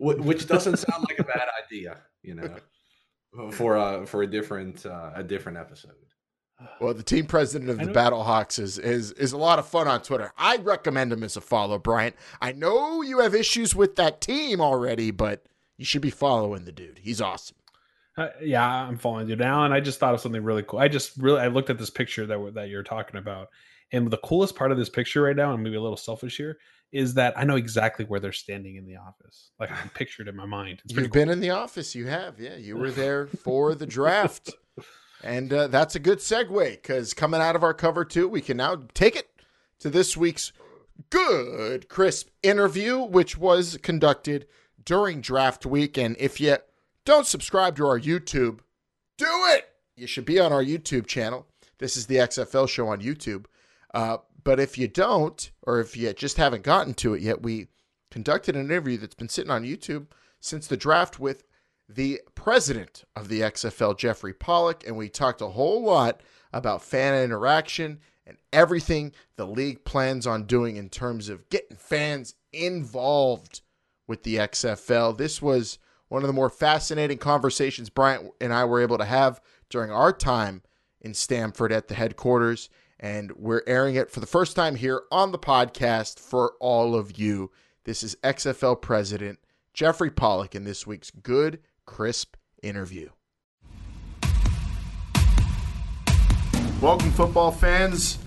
Which doesn't sound like a bad idea, you know, [LAUGHS] for a for a different uh, a different episode. Well, the team president of the know- Battlehawks is is is a lot of fun on Twitter. I recommend him as a follow, Bryant. I know you have issues with that team already, but you should be following the dude. He's awesome. Uh, yeah, I'm following you now, and I just thought of something really cool. I just really I looked at this picture that we're, that you're talking about, and the coolest part of this picture right now, and maybe a little selfish here, is that I know exactly where they're standing in the office. Like I [LAUGHS] can picture it in my mind. It's You've been in the office. You have, yeah. You were there for the draft, and uh, that's a good segue because coming out of our cover two, we can now take it to this week's good crisp interview, which was conducted during draft week. And if you don't subscribe to our YouTube, do it. You should be on our YouTube channel. This is the XFL show on YouTube. Uh, but if you don't, or if you just haven't gotten to it yet, we conducted an interview that's been sitting on YouTube since the draft with the president of the XFL, Jeffrey Pollack, and we talked a whole lot about fan interaction and everything the league plans on doing in terms of getting fans involved with the XFL. This was one of the more fascinating conversations Bryant and I were able to have during our time in Stamford at the headquarters. And we're airing it for the first time here on the podcast for all of you. This is XFL President Jeffrey Pollack in this week's Good Crisp interview. Welcome, football fans.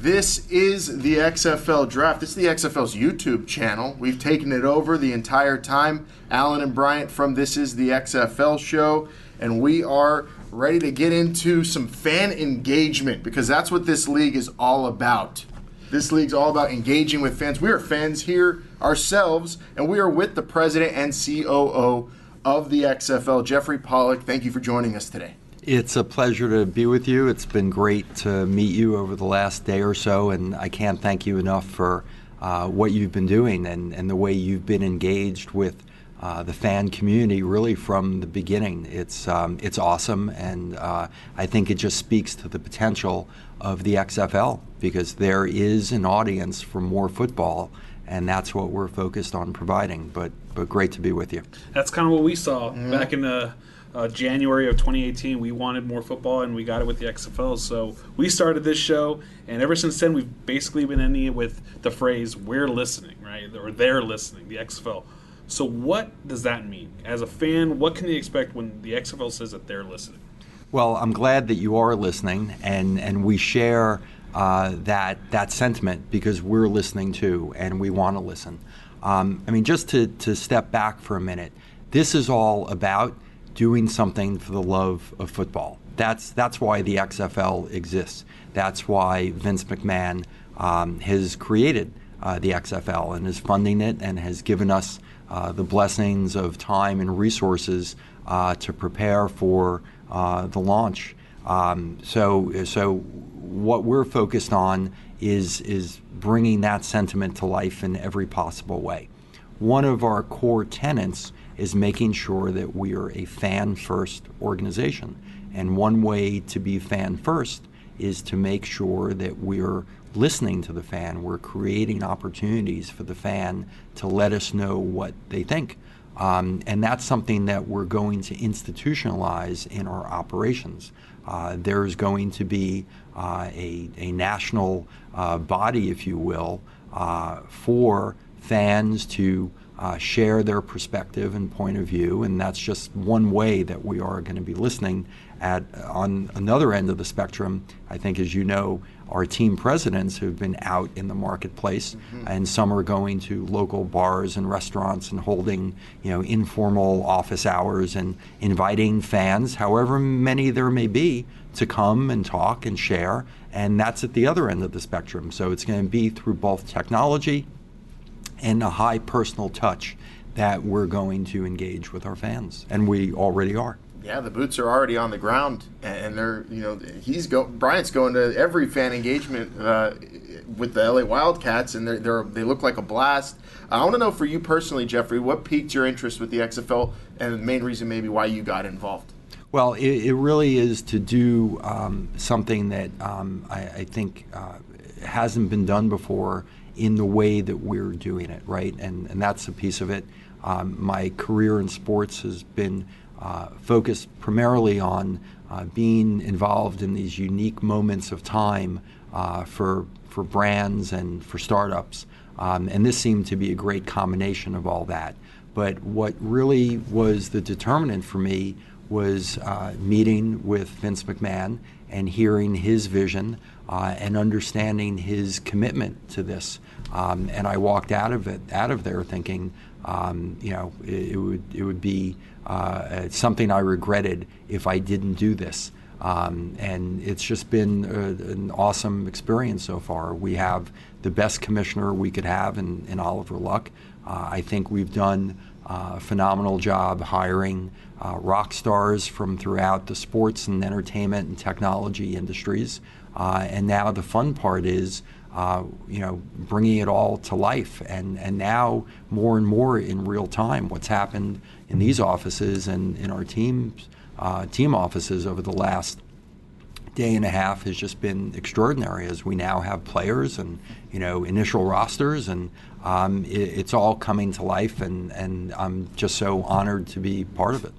This is the XFL Draft. This is the XFL's YouTube channel. We've taken it over the entire time. Alan and Bryant from This is the XFL show, and we are ready to get into some fan engagement because that's what this league is all about. This league's all about engaging with fans. We are fans here ourselves, and we are with the president and COO of the XFL, Jeffrey Pollack. Thank you for joining us today. It's a pleasure to be with you. It's been great to meet you over the last day or so, and I can't thank you enough for uh, what you've been doing and, and the way you've been engaged with uh, the fan community really from the beginning. It's um, it's awesome, and uh, I think it just speaks to the potential of the XFL because there is an audience for more football, and that's what we're focused on providing. But but great to be with you. That's kind of what we saw mm-hmm. back in the uh, January of 2018. We wanted more football, and we got it with the XFL. So we started this show, and ever since then, we've basically been ending it with the phrase "We're listening," right? Or they're listening. The XFL. So what does that mean? As a fan, what can they expect when the XFL says that they're listening? Well, I'm glad that you are listening, and and we share uh, that that sentiment because we're listening too, and we want to listen. Um, I mean, just to to step back for a minute, this is all about doing something for the love of football. That's that's why the XFL exists. That's why Vince McMahon um, has created uh, the XFL and is funding it and has given us uh, the blessings of time and resources uh, to prepare for uh, the launch. Um, so so what we're focused on is is bringing that sentiment to life in every possible way. One of our core tenets is making sure that we are a fan first organization. And one way to be fan first is to make sure that we're listening to the fan, we're creating opportunities for the fan to let us know what they think. Um, and that's something that we're going to institutionalize in our operations. Uh, there's going to be uh, a, a national uh, body, if you will, uh, for fans to uh, share their perspective and point of view, and that's just one way that we are going to be listening. At on another end of the spectrum, I think, as you know, our team presidents have been out in the marketplace, mm-hmm. and some are going to local bars and restaurants and holding, you know, informal office hours and inviting fans, however many there may be, to come and talk and share. And that's at the other end of the spectrum. So it's going to be through both technology and a high personal touch that we're going to engage with our fans, and we already are. Yeah, the boots are already on the ground, and they're you know he's go Bryant's going to every fan engagement uh, with the LA Wildcats, and they're, they're they look like a blast. I want to know for you personally, Jeffrey, what piqued your interest with the XFL, and the main reason maybe why you got involved. Well, it, it really is to do um, something that um, I, I, think uh, hasn't been done before in the way that we're doing it, right? And, and that's a piece of it. Um, my career in sports has been uh, focused primarily on uh, being involved in these unique moments of time uh, for, for brands and for startups. Um, and this seemed to be a great combination of all that. But what really was the determinant for me was uh, meeting with Vince McMahon and hearing his vision uh, and understanding his commitment to this. Um, and I walked out of it, out of there, thinking, um, you know, it, it, would it would be uh, something I regretted if I didn't do this. Um, and it's just been a, an awesome experience so far. We have the best commissioner we could have in, in Oliver Luck. Uh, I think we've done uh, phenomenal job hiring uh, rock stars from throughout the sports and entertainment and technology industries. Uh, and now the fun part is uh, you know, bringing it all to life. And, and now more and more in real time, what's happened in these offices and in our teams, uh, team offices over the last day and a half has just been extraordinary as we now have players and you know initial rosters and um, it, it's all coming to life and, and I'm just so honored to be part of it.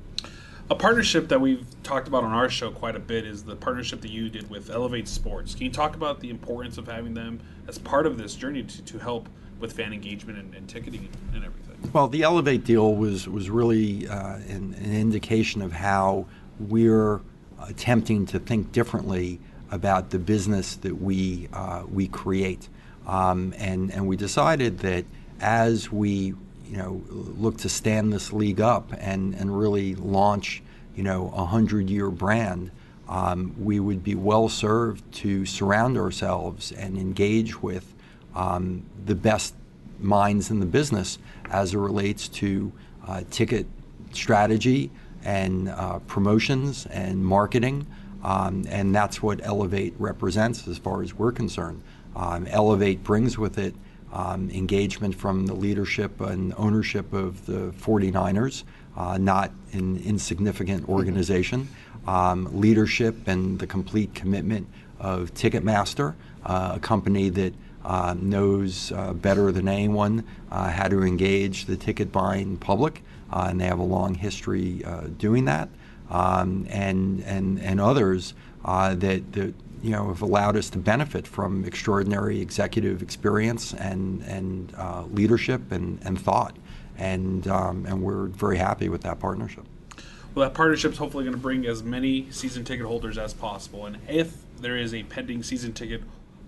A partnership that we've talked about on our show quite a bit is the partnership that you did with Elevate Sports. Can you talk about the importance of having them as part of this journey to, to help with fan engagement and, and ticketing and everything? Well, the Elevate deal was was really uh, an, an, indication of how we're attempting to think differently about the business that we uh, we create, um, and and we decided that as we you know look to stand this league up and and really launch you know a hundred year brand. Um, we would be well served to surround ourselves and engage with um, the best minds in the business as it relates to uh, ticket strategy and uh, promotions and marketing. Um, and that's what Elevate represents as far as we're concerned. Um, Elevate brings with it um, engagement from the leadership and ownership of the 49ers, uh, not an insignificant mm-hmm. organization, um, leadership and the complete commitment of Ticketmaster, uh, a company that uh, knows uh, better than anyone uh, how to engage the ticket buying public, and they have a long history uh, doing that. Um, and and and others uh, that, that you know have allowed us to benefit from extraordinary executive experience and and leadership and, and thought, and um, and we're very happy with that partnership. Well, that partnership is hopefully going to bring as many season ticket holders as possible, and if there is a pending season ticket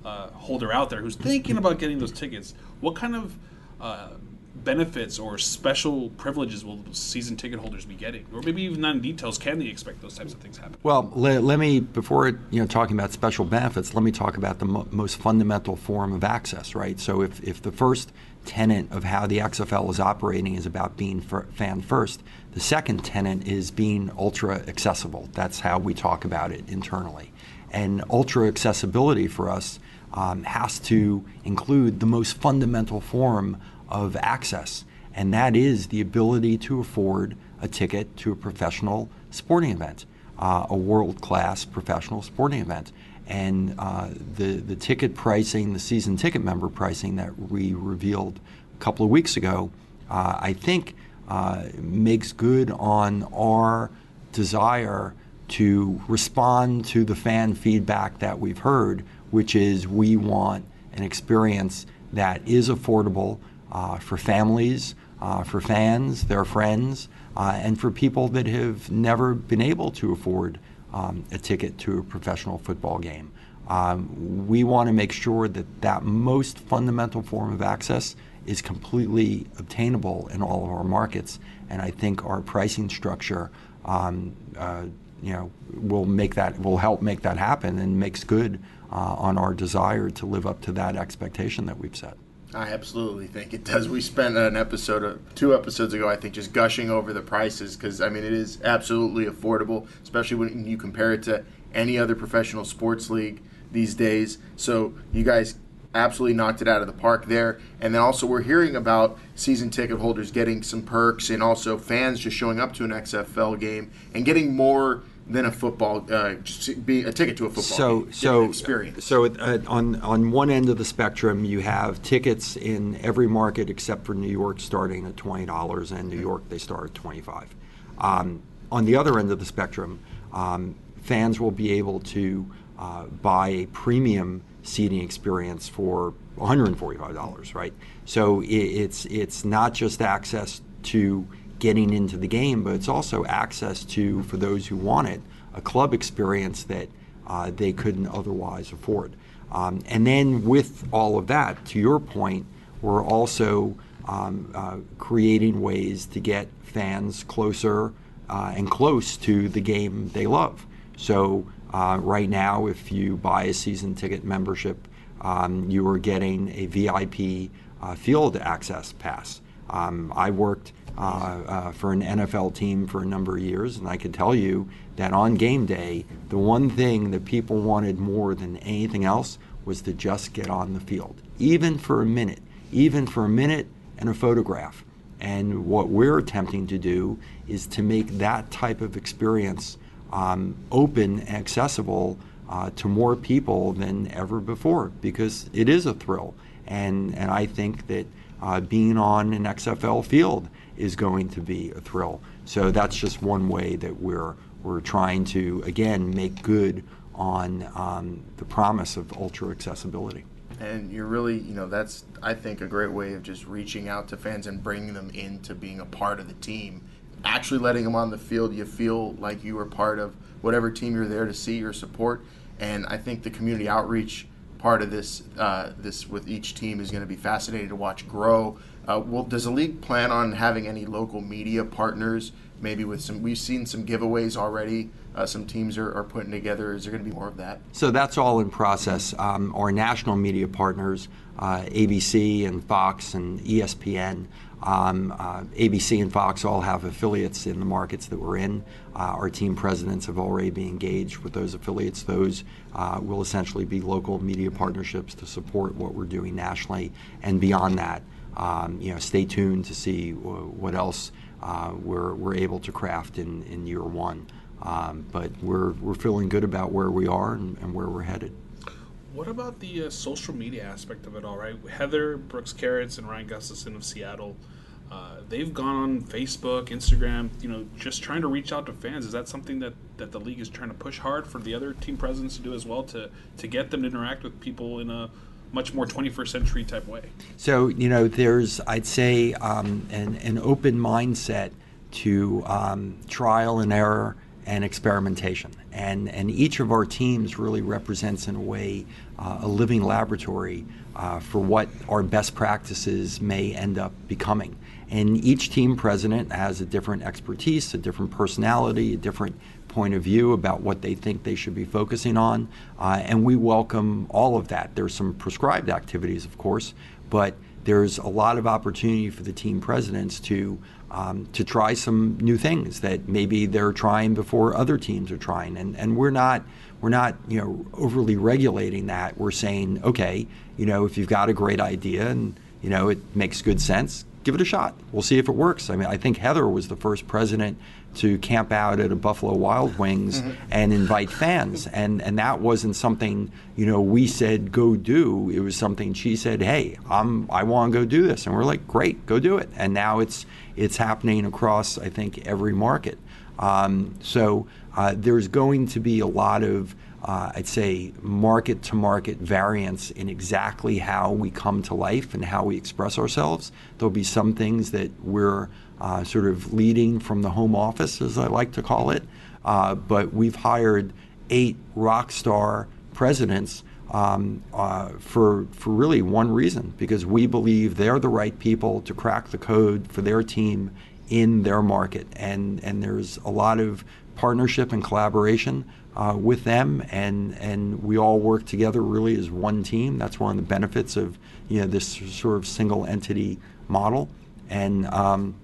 uh, holder out there who's thinking about getting those tickets, what kind of uh, benefits or special privileges will season ticket holders be getting, or maybe even not in details? Can they expect those types of things happen? Well, let, let me before you know talking about special benefits, let me talk about the mo- most fundamental form of access, right? So if if the first tenet of how the XFL is operating is about being fan first. The second tenet is being ultra accessible. That's how we talk about it internally. And ultra accessibility for us um, has to include the most fundamental form of access, and that is the ability to afford a ticket to a professional sporting event, uh, a world class professional sporting event. And uh, the, the ticket pricing, the season ticket member pricing that we revealed a couple of weeks ago, uh, I think uh, makes good on our desire to respond to the fan feedback that we've heard which is we want an experience that is affordable for families, uh, for fans, their friends, uh, and for people that have never been able to afford um, a ticket to a professional football game. Um, we want to make sure that that most fundamental form of access is completely obtainable in all of our markets, and I think our pricing structure, um, uh, you know, will make that will help make that happen and makes good uh, on our desire to live up to that expectation that we've set. I absolutely think it does. We spent an episode, of, two episodes ago, I think, just gushing over the prices because I mean it is absolutely affordable, especially when you compare it to any other professional sports league these days. So you guys absolutely knocked it out of the park there. And then also we're hearing about season ticket holders getting some perks and also fans just showing up to an XFL game and getting more than a football, uh, a ticket to a football so, game, so experience. So uh, on on one end of the spectrum, you have tickets in every market except for New York, starting at twenty dollars, and New York they start at twenty five. Um, on the other end of the spectrum, um, fans will be able to uh, buy a premium seating experience for one hundred and forty five dollars. Right. So it, it's it's not just access to getting into the game, but it's also access to, for those who want it, a club experience that uh, they couldn't otherwise afford. Um, and then with all of that, to your point, we're also um, uh, creating ways to get fans closer uh, and close to the game they love. So uh, right now, if you buy a season ticket membership, um, you are getting a VIP uh, field access pass. Um, I worked uh, uh, for an NFL team for a number of years, and I can tell you that on game day, the one thing that people wanted more than anything else was to just get on the field, even for a minute, even for a minute and a photograph. And what we're attempting to do is to make that type of experience um, open and accessible uh, to more people than ever before because it is a thrill. And, and I think that uh, being on an XFL field is going to be a thrill. So that's just one way that we're, we're trying to, again, make good on um, the promise of ultra accessibility. And you're really, you know, that's, I think, a great way of just reaching out to fans and bringing them into being a part of the team. Actually letting them on the field, you feel like you were part of whatever team you're there to see or support. And I think the community outreach part of this uh, this with each team is going to be fascinating to watch grow. Uh, well, does the league plan on having any local media partners? Maybe with some, we've seen some giveaways already. Uh, some teams are, are, putting together. Is there going to be more of that? So that's all in process. Um, our national media partners, uh, ABC and Fox and ESPN, um, uh, ABC and Fox all have affiliates in the markets that we're in. Uh, our team presidents have already been engaged with those affiliates. Those uh, will essentially be local media partnerships to support what we're doing nationally. And beyond that, um, you know, stay tuned to see w- what else uh, we're, we're able to craft in, in year one. Um, but we're, we're feeling good about where we are and, and where we're headed. What about the uh, social media aspect of it all, right? Heather Brooks Carrots and Ryan Gustafson of Seattle, uh, they've gone on Facebook, Instagram, you know, just trying to reach out to fans. Is that something that, that the league is trying to push hard for the other team presidents to do as well to, to get them to interact with people in a much more 21st century type way? So, you know, there's, I'd say, um, an, an open mindset to um, trial and error and experimentation. And, and each of our teams really represents, in a way, uh, a living laboratory uh, for what our best practices may end up becoming. And each team president has a different expertise, a different personality, a different point of view about what they think they should be focusing on. Uh, and we welcome all of that. There's some prescribed activities, of course, but there's a lot of opportunity for the team presidents to um, to try some new things that maybe they're trying before other teams are trying. And and we're not we're not you know overly regulating that. We're saying okay, you know if you've got a great idea and you know it makes good sense, give it a shot. We'll see if it works. I mean, I think Heather was the first president to camp out at a Buffalo Wild Wings mm-hmm. and invite fans, and and that wasn't something you know we said go do. It was something she said, hey, I'm I want to go do this, and we're like, great, go do it. And now it's it's happening across I think every market. Um, so uh, there's going to be a lot of uh, I'd say, market to market variance in exactly how we come to life and how we express ourselves. There'll be some things that we're uh, sort of leading from the home office, as I like to call it. Uh, but we've hired eight rock star presidents um, uh, for, for really one reason because we believe they're the right people to crack the code for their team in their market. And, and there's a lot of partnership and collaboration uh, with them, and and we all work together really as one team. That's one of the benefits of you know this sort of single entity model, and. Um,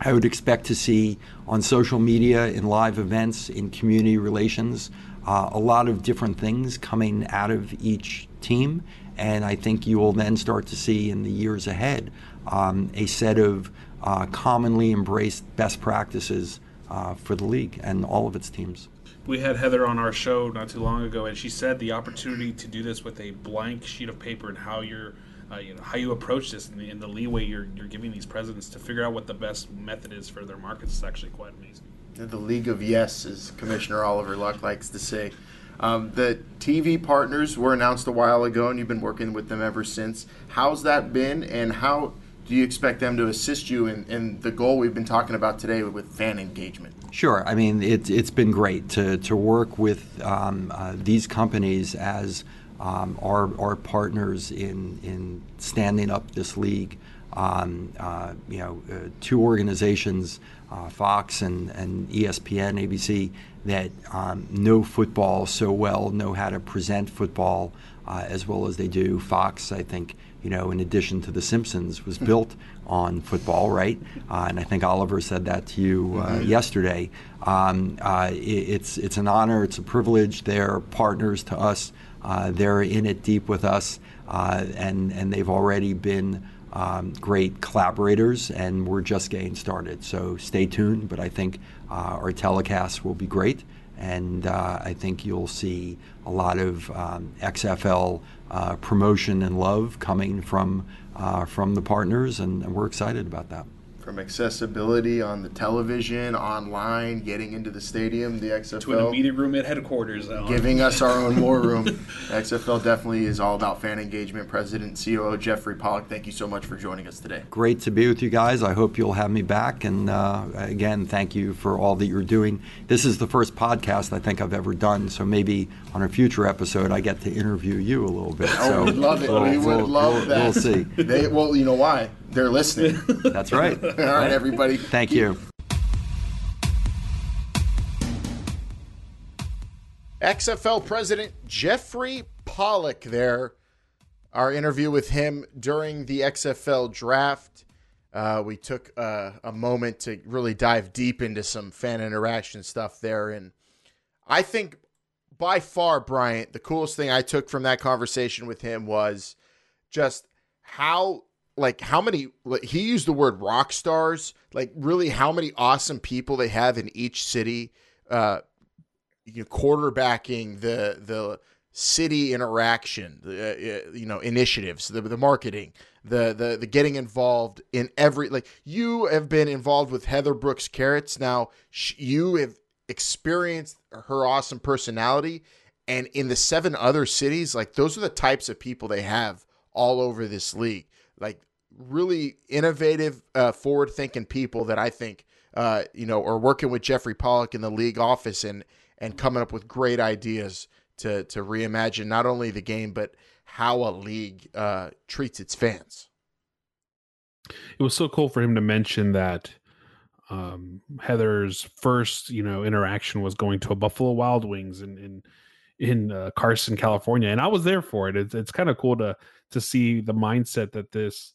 I would expect to see on social media, in live events, in community relations, uh, a lot of different things coming out of each team. And I think you will then start to see in the years ahead um, a set of uh, commonly embraced best practices uh, for the league and all of its teams we had Heather on our show not too long ago, and she said the opportunity to do this with a blank sheet of paper and how you're, uh, you know, how you approach this and the, and the, leeway you're, you're giving these presidents to figure out what the best method is for their markets is actually quite amazing. The League of Yes, as Commissioner Oliver Luck likes to say. Um, the TV partners were announced a while ago, and you've been working with them ever since. How's that been, and how do you expect them to assist you in, in the goal we've been talking about today with fan engagement? Sure. I mean, it, it's been great to, to work with um, uh, these companies as um, our, our partners in, in standing up this league. Um, uh, you know, uh, two organizations, uh, Fox and, and ESPN, ABC, that um, know football so well, know how to present football uh, as well as they do. Fox, I think, you know, in addition to The Simpsons, was built on football, right? Uh, and I think Oliver said that to you uh, mm-hmm. yesterday. Um, uh, it, it's it's an honor, it's a privilege. They're partners to us. Uh, they're in it deep with us, uh, and and they've already been. Um, great collaborators, and we're just getting started. So stay tuned. But I think uh, our telecast will be great, and uh, I think you'll see a lot of um, XFL uh, promotion and love coming from uh, from the partners, and, and we're excited about that from accessibility on the television, online, getting into the stadium, the XFL. To an meeting room at headquarters. Alan. Giving us our own war [LAUGHS] room. XFL definitely is all about fan engagement. President COO Jeffrey Pollack, thank you so much for joining us today. Great to be with you guys. I hope you'll have me back. And uh, again, thank you for all that you're doing. This is the first podcast I think I've ever done, so maybe on a future episode I get to interview you a little bit. Oh, so we'd love it. We'll, we would we'll, love we'll, that. We'll see. [LAUGHS] They, well, you know why? They're listening. [LAUGHS] That's right. [LAUGHS] All right, everybody. Thank you. XFL President Jeffrey Pollack there. Our interview with him during the XFL draft. Uh, we took uh, a moment to really dive deep into some fan interaction stuff there. And I think by far, Bryant, the coolest thing I took from that conversation with him was just how like how many like, he used the word rock stars like really how many awesome people they have in each city uh you know, quarterbacking the the city interaction the uh, you know initiatives the, the marketing the, the the getting involved in every like you have been involved with heather brooks carrots. Now sh- you have experienced her awesome personality and in the seven other cities like those are the types of people they have all over this league like really innovative, uh, forward thinking people that I think, uh, you know, are working with Jeffrey Pollack in the league office and, and coming up with great ideas to, to reimagine not only the game, but how a league uh, treats its fans. It was so cool for him to mention that um, Heather's first, you know, interaction was going to a Buffalo Wild Wings in in, in uh, Carson, California, and I was there for it. It's, it's kind of cool to to see the mindset that this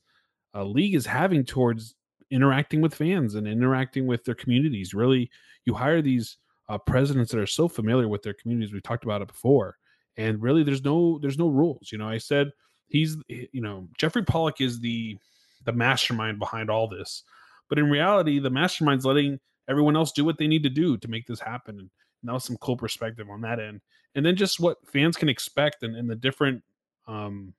uh, league is having towards interacting with fans and interacting with their communities. Really, you hire these uh, presidents that are so familiar with their communities. We talked about it before, and really, there's no there's no rules. You know, I said he's you know Jeffrey Pollack is the the mastermind behind all this, but in reality, the mastermind's letting everyone else do what they need to do to make this happen. And, that was some cool perspective on that end. And then just what fans can expect and, and the different um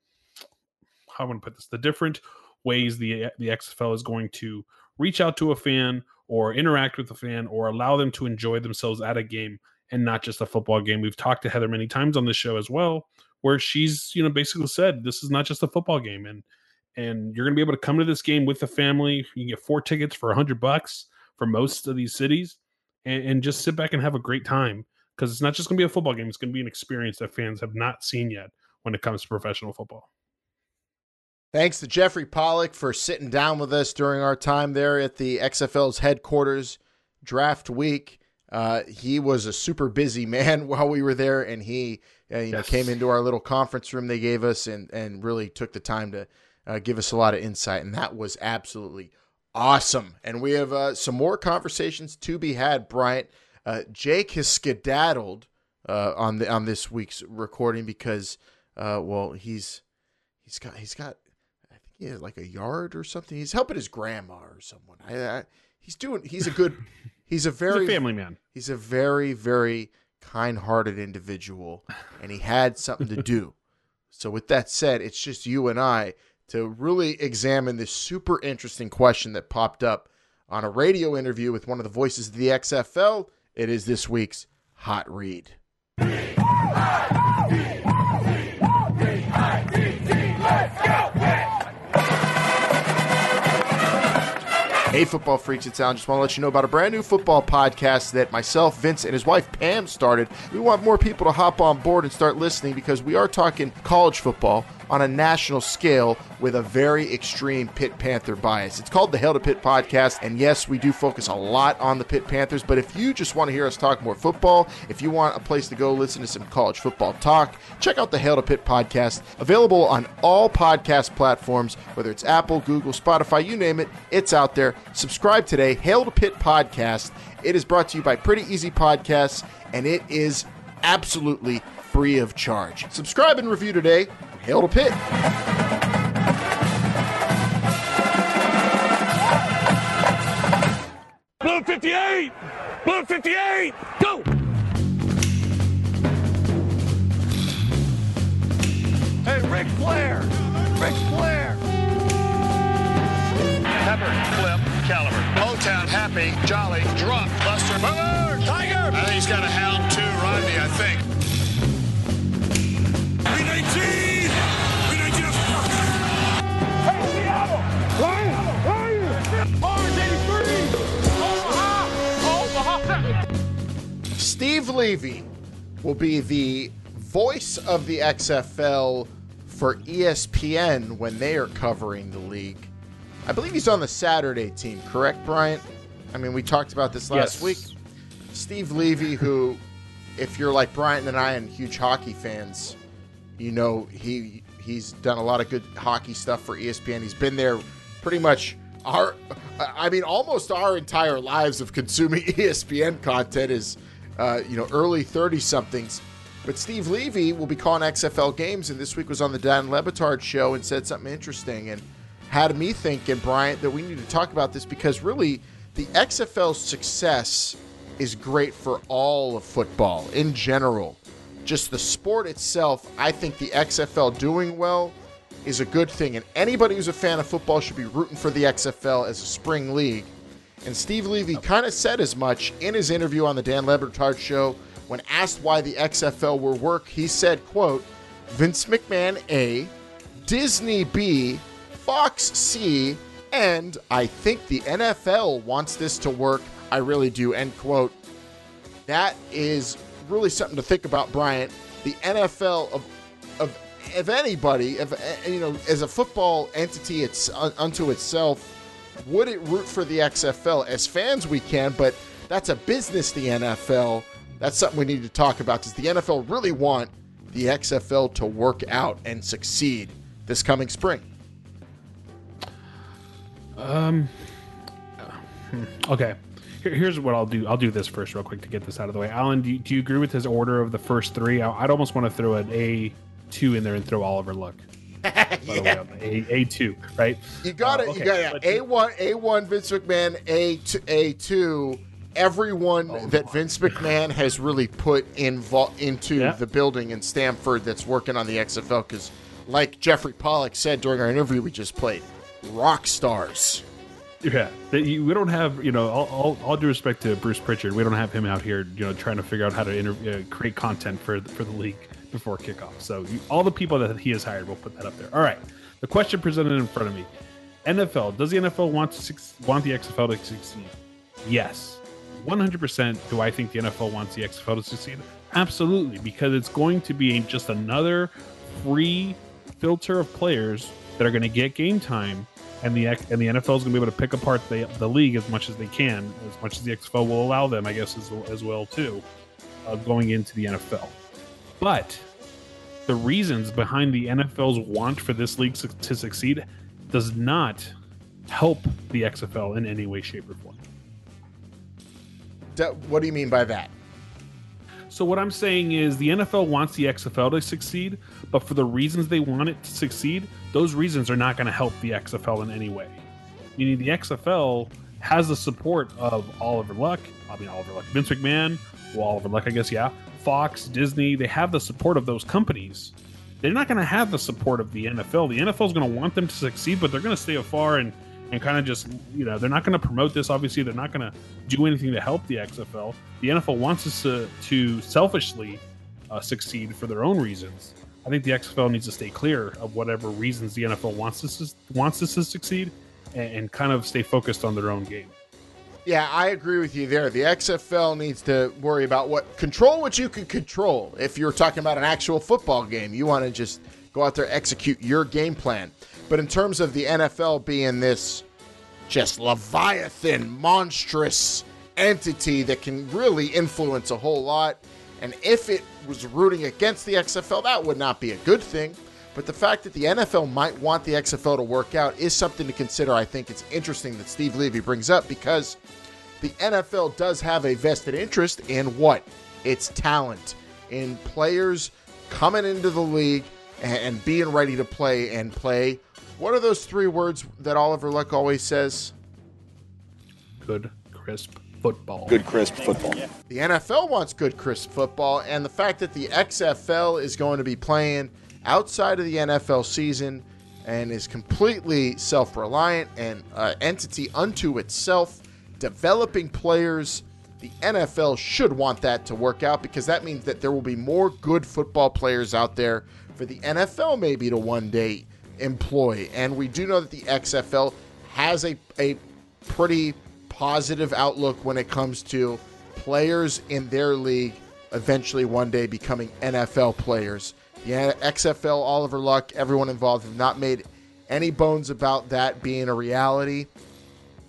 how I want to put this the different ways the the XFL is going to reach out to a fan or interact with a fan or allow them to enjoy themselves at a game and not just a football game. We've talked to Heather many times on this show as well, where she's you know basically said this is not just a football game and and you're going to be able to come to this game with the family. You can get four tickets for a hundred bucks for most of these cities, and, and just sit back and have a great time because it's not just going to be a football game; it's going to be an experience that fans have not seen yet when it comes to professional football. Thanks to Jeffrey Pollack for sitting down with us during our time there at the XFL's headquarters draft week. Uh, he was a super busy man [LAUGHS] while we were there, and he uh, you know came into our little conference room they gave us and and really took the time to uh, give us a lot of insight, and that was absolutely awesome. And we have uh, some more conversations to be had. Bryant, uh, Jake has skedaddled uh, on the on this week's recording because uh, well he's he's got he's got I think he has like a yard or something. He's helping his grandma or someone. I, I, he's doing. He's a good. [LAUGHS] He's a very He's a family man. He's a very very kind-hearted individual, and he had something to do. So with that said, it's just you and I to really examine this super interesting question that popped up on a radio interview with one of the voices of the XFL. It is this week's hot read. Hey, football freaks, it's Alan. Just want to let you know about a brand new football podcast that myself, Vince, and his wife Pam started. We want more people to hop on board and start listening because we are talking college football on a national scale with a very extreme Pitt Panther bias. It's called the Hail to Pitt podcast, and yes, we do focus a lot on the Pitt Panthers. But if you just want to hear us talk more football, if you want a place to go listen to some college football talk, check out the Hail to Pitt podcast, available on all podcast platforms, whether it's Apple, Google, Spotify, you name it, it's out there. Subscribe today, Hail to Pitt podcast. It is brought to you by Pretty Easy Podcasts, and it is absolutely free of charge. Subscribe and review today. Hail to Pitt. Blue 58! Blue 58! Go! Hey, Ric Flair! Ric Flair! Pepper, Flip, Caliber. Motown, Happy, Jolly, Drunk, Buster, Tiger! I think he's got a hound too, Rodney, I think. Steve Levy will be the voice of the XFL for ESPN when they are covering the league. I believe he's on the Saturday team, correct, Bryant? I mean, we talked about this last Yes. week. Steve Levy, who, if you're like Bryant and I and huge hockey fans, you know he he's done a lot of good hockey stuff for ESPN. He's been there pretty much our, I mean, almost our entire lives of consuming [LAUGHS] ESPN content is, uh, you know, early thirty somethings. But Steve Levy will be calling XFL games, and this week was on the Dan Le Batard show and said something interesting and had me thinking, Bryant, that we need to talk about this because really the XFL's success is great for all of football in general. Just the sport itself, I think the XFL doing well is a good thing. And anybody who's a fan of football should be rooting for the XFL as a spring league. And Steve Levy kind of said as much in his interview on the Dan Le Batard show when asked why the XFL will work. He said, quote, Vince McMahon A, Disney B, Fox C, and I think the NFL wants this to work. I really do, end quote. That is really something to think about, Bryant. The NFL of of of anybody, eh, you know, as a football entity, it's un- unto itself. Would it root for the XFL as fans? We can, but that's a business. The NFL. That's something we need to talk about. Does the NFL really want the XFL to work out and succeed this coming spring? Um. hmm, Okay. Here, here's what I'll do. I'll do this first, real quick, to get this out of the way. Alan, do you, do you agree with his order of the first three? I, I'd almost want to throw an A two in there and throw Oliver Luck. [LAUGHS] By the way, A A two, right? You got Uh, it. okay, You got it. A one, A one, Vince McMahon. A two, A two. Everyone Oh, that Vince McMahon has really put invo- into Yeah. the building in Stamford that's working on the XFL, because like Jeffrey Pollack said during our interview we just played, rock stars. Yeah, we don't have you know all, all, all due respect to Bruce Prichard, we don't have him out here you know trying to figure out how to inter- uh, create content for for the league before kickoff. So you, all the people that he has hired, we'll put that up there. All right, the question presented in front of me: NFL does the NFL want to want the XFL to succeed? Yes, one hundred percent. Do I think the NFL wants the XFL to succeed? Absolutely, because it's going to be just another free filter of players that are going to get game time and the and the NFL is going to be able to pick apart the, the league as much as they can, as much as the XFL will allow them, I guess, as, as well too, uh, going into the NFL. But the reasons behind the NFL's want for this league su- to succeed does not help the XFL in any way, shape, or form. What do you mean by that? So what I'm saying is the NFL wants the XFL to succeed, but for the reasons they want it to succeed, those reasons are not going to help the XFL in any way. Meaning the XFL has the support of Oliver Luck, I mean Oliver Luck, Vince McMahon, well Oliver Luck, I guess, yeah, Fox, Disney. They have the support of those companies. They're not going to have the support of the NFL. The NFL is going to want them to succeed, but they're going to stay afar and and kind of just you know they're not going to promote this. Obviously, they're not going to do anything to help the XFL. The NFL wants us to to selfishly uh, succeed for their own reasons. I think the XFL needs to stay clear of whatever reasons the NFL wants us to, wants us to succeed, and, and kind of stay focused on their own game. Yeah, I agree with you there. The XFL needs to worry about what control what you can control. If you're talking about an actual football game, you want to just go out there execute your game plan. But in terms of the NFL being this just leviathan, monstrous entity that can really influence a whole lot, and if it was rooting against the XFL, that would not be a good thing. But the fact that the NFL might want the XFL to work out is something to consider. I think it's interesting that Steve Levy brings up because the NFL does have a vested interest in what? Its talent, in players coming into the league and, being ready to play and play. What are those three words that Oliver Luck always says? Good, crisp football. Good, crisp football. The NFL wants good, crisp football, and the fact that the XFL is going to be playing outside of the NFL season and is completely self reliant and an entity unto itself, developing players. The NFL should want that to work out because that means that there will be more good football players out there for the NFL maybe to one day employ. And we do know that the XFL has a, a pretty positive outlook when it comes to players in their league eventually one day becoming NFL players. The XFL, Oliver Luck, everyone involved have not made any bones about that being a reality.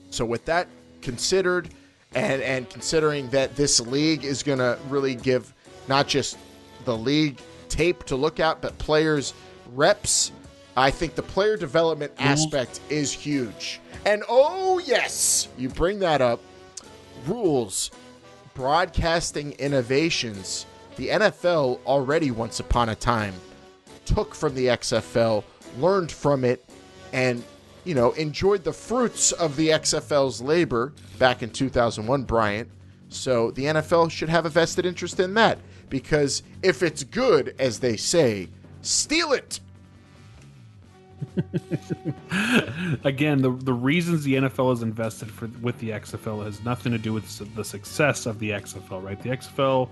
So, with that considered, and and considering that this league is going to really give not just the league tape to look at, but players reps, I think the player development aspect is huge. And oh yes, you bring that up. Rules, broadcasting innovations. The NFL already once upon a time took from the XFL, learned from it, and you know enjoyed the fruits of the XFL's labor back in 2001, Bryant. So the NFL should have a vested interest in that because if it's good, as they say, steal it. [LAUGHS] Again, the the reasons the NFL is invested for with the XFL has nothing to do with the success of the XFL, right? The XFL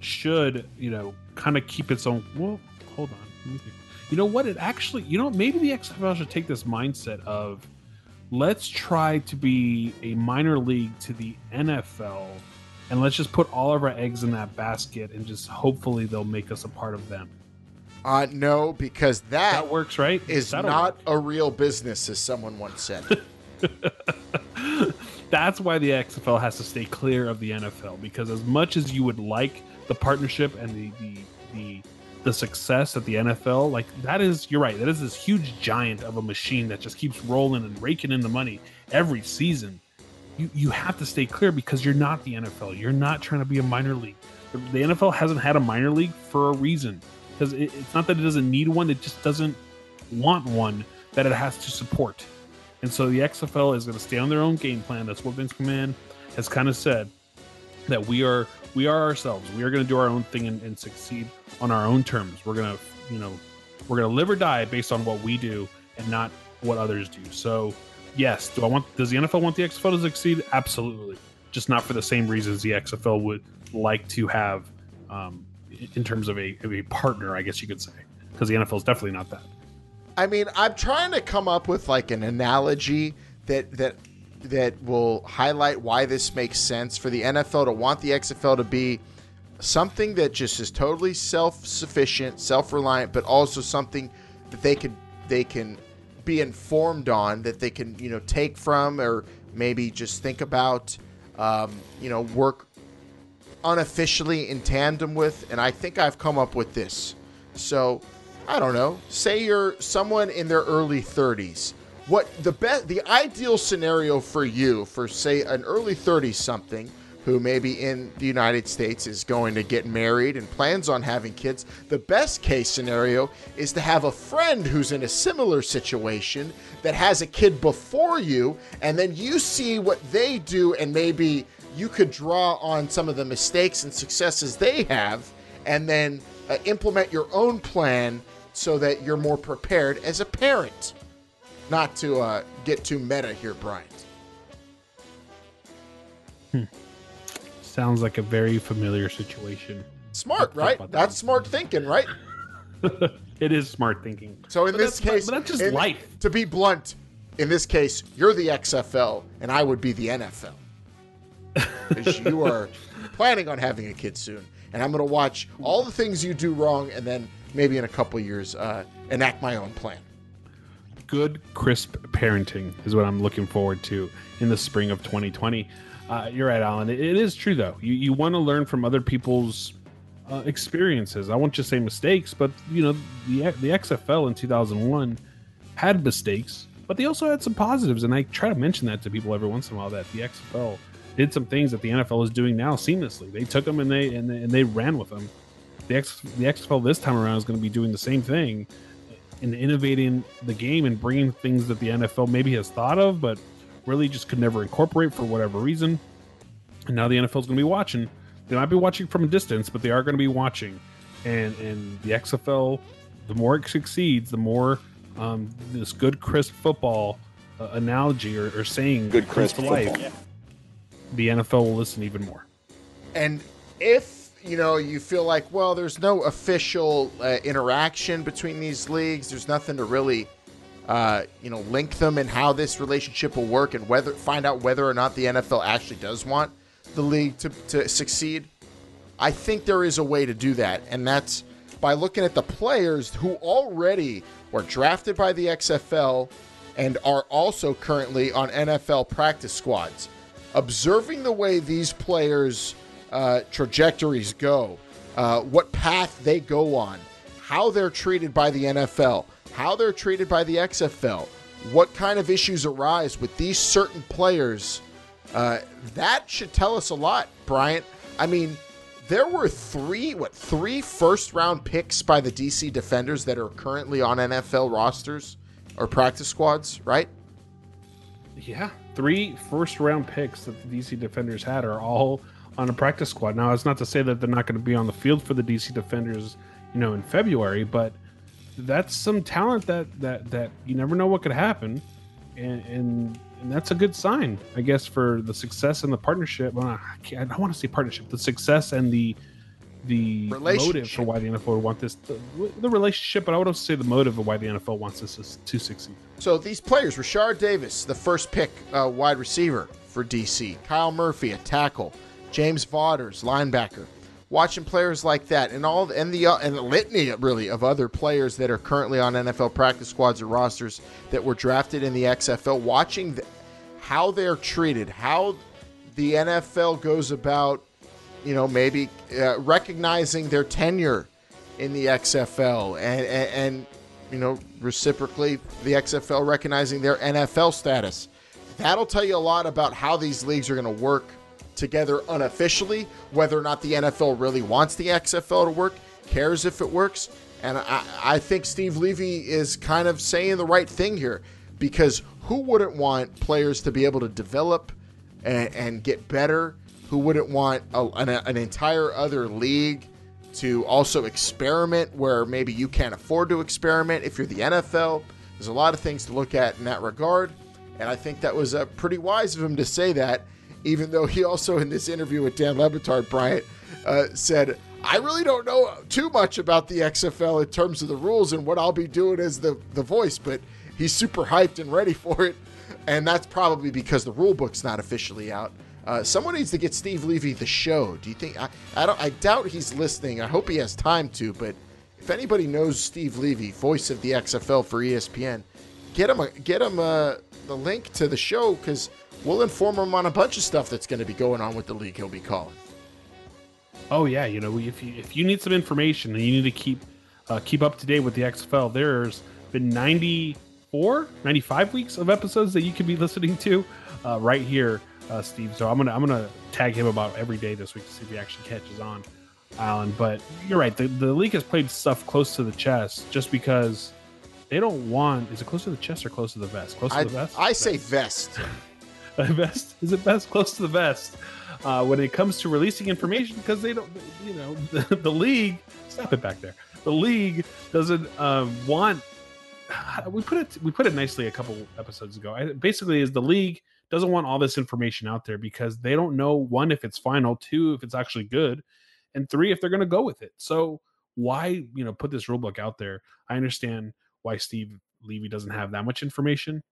should, you know, kind of keep its own. Well, hold on. You know what? It actually, you know, maybe the XFL should take this mindset of let's try to be a minor league to the NFL and let's just put all of our eggs in that basket and just hopefully they'll make us a part of them. Uh, no, because that, that works, right? Is That'll not work. a real business, as someone once said. [LAUGHS] That's why the XFL has to stay clear of the NFL because as much as you would like the partnership and the the the, the success at the NFL, like that is you're right, that is this huge giant of a machine that just keeps rolling and raking in the money every season. You you have to stay clear because you're not the NFL. You're not trying to be a minor league. The, the NFL hasn't had a minor league for a reason because it, it's not that it doesn't need one; it just doesn't want one that it has to support. And so the XFL is going to stay on their own game plan. That's what Vince McMahon has kind of said that we are we are ourselves. We are going to do our own thing and, and succeed on our own terms. We're going to you know we're going to live or die based on what we do and not what others do. So yes, do I want does the NFL want the XFL to succeed? Absolutely, just not for the same reasons the XFL would like to have um, in terms of a, of a partner, I guess you could say, because the NFL is definitely not that. I mean, I'm trying to come up with like an analogy that that that will highlight why this makes sense for the NFL to want the XFL to be something that just is totally self-sufficient, self-reliant, but also something that they could they can be informed on, that they can you know take from, or maybe just think about, um, you know, work unofficially in tandem with. And I think I've come up with this. So I don't know. Say you're someone in their early 30s. What the best, the ideal scenario for you, for say an early 30 something who maybe in the United States is going to get married and plans on having kids, the best case scenario is to have a friend who's in a similar situation that has a kid before you, and then you see what they do, and maybe you could draw on some of the mistakes and successes they have, and then uh, implement your own plan so that you're more prepared as a parent. Not to uh, get too meta here, Bryant. Sounds like a very familiar situation. Smart, right? That's smart thinking, right? [LAUGHS] it is smart thinking. So in But this case, but that's just in- life. To be blunt, in this case, you're the XFL, and I would be the NFL. Because you are planning on having a kid soon, and I'm going to watch all the things you do wrong, and then maybe in a couple years uh, enact my own plan. Good, crisp parenting is what I'm looking forward to in the spring of 2020. Uh, you're right, Alan. It, is true, though. You, you want to learn from other people's uh, experiences. I won't just say mistakes, but you know, the the XFL in 2001 had mistakes, but they also had some positives, and I try to mention that to people every once in a while. That the XFL did some things that the NFL is doing now seamlessly. They took them and they and they, and they ran with them. The X the XFL this time around is going to be doing the same thing in innovating the game and bringing things that the NFL maybe has thought of, but really just could never incorporate for whatever reason. And now the NFL is going to be watching. They might be watching from a distance, but they are going to be watching. And and the XFL the more it succeeds, the more um, this good crisp football uh, analogy or, or saying Good crisp life, football. The NFL will listen even more. And if you know you feel like, well, there's no official uh, interaction between these leagues, there's nothing to really, uh, you know, link them and how this relationship will work, and whether find out whether or not the NFL actually does want the league to, to succeed. I think there is a way to do that, and that's by looking at the players who already were drafted by the XFL and are also currently on NFL practice squads. Observing the way these players' uh, trajectories go, uh, what path they go on, how they're treated by the NFL, how they're treated by the XFL, what kind of issues arise with these certain players, uh, that should tell us a lot, Bryant. I mean, there were three, what, three first round picks by the DC Defenders that are currently on NFL rosters or practice squads, right? Yeah, three first round picks that the DC Defenders had are all on a practice squad. Now, it's not to say that they're not going to be on the field for the DC Defenders, you know, in February, but that's some talent that that that you never know what could happen, and and, and that's a good sign, I guess, for the success and the partnership. Well, I, I want to say partnership, the success and the the motive for why the NFL would want this, the, the relationship, but I would also say the motive of why the NFL wants this is to succeed. So these players, Rashard Davis, the first pick uh, wide receiver for DC, Kyle Murphy, a tackle, James Vaughters, linebacker. Watching players like that, and all, and the uh, and the litany really of other players that are currently on NFL practice squads or rosters that were drafted in the XFL. Watching the, how they're treated, how the NFL goes about, you know, maybe uh, recognizing their tenure in the XFL and, and, and you know reciprocally the XFL recognizing their NFL status. That'll tell you a lot about how these leagues are going to work together unofficially, whether or not the NFL really wants the XFL to work, cares if it works. And I, I think Steve Levy is kind of saying the right thing here because who wouldn't want players to be able to develop and, and get better? Who wouldn't want a, an, an entire other league to also experiment where maybe you can't afford to experiment if you're the NFL? There's a lot of things to look at in that regard. And I think that was uh, pretty wise of him to say that, even though he also, in this interview with Dan Le Batard, Bryant, uh, said, I really don't know too much about the XFL in terms of the rules and what I'll be doing as the, the voice, but he's super hyped and ready for it. And that's probably because the rule book's not officially out. Uh, someone needs to get Steve Levy the show. Do you think? I, I don't. I doubt he's listening. I hope he has time to. But if anybody knows Steve Levy, voice of the XFL for ESPN, get him a, get him uh the link to the show because we'll inform him on a bunch of stuff that's going to be going on with the league. He'll be calling. Oh yeah, you know if you if you need some information and you need to keep uh, keep up to date with the XFL, there's been 94, 95 weeks of episodes that you can be listening to uh, right here, uh, Steve. So I'm gonna I'm gonna tag him about every day this week to see if he actually catches on, Alan. But you're right, the the league has played stuff close to the chest just because they don't want. Is it close to the chest or close to the vest? Close to I, the vest. I say vest. [LAUGHS] vest is it best close to the vest uh, when it comes to releasing information because they don't you know [LAUGHS] the, the league stop it back there the league doesn't um, want [SIGHS] we put it we put it nicely a couple episodes ago I, basically is the league doesn't want all this information out there because they don't know one if it's final two if it's actually good and three if they're going to go with it so why you know put this rule book out there i understand why steve levy doesn't have that much information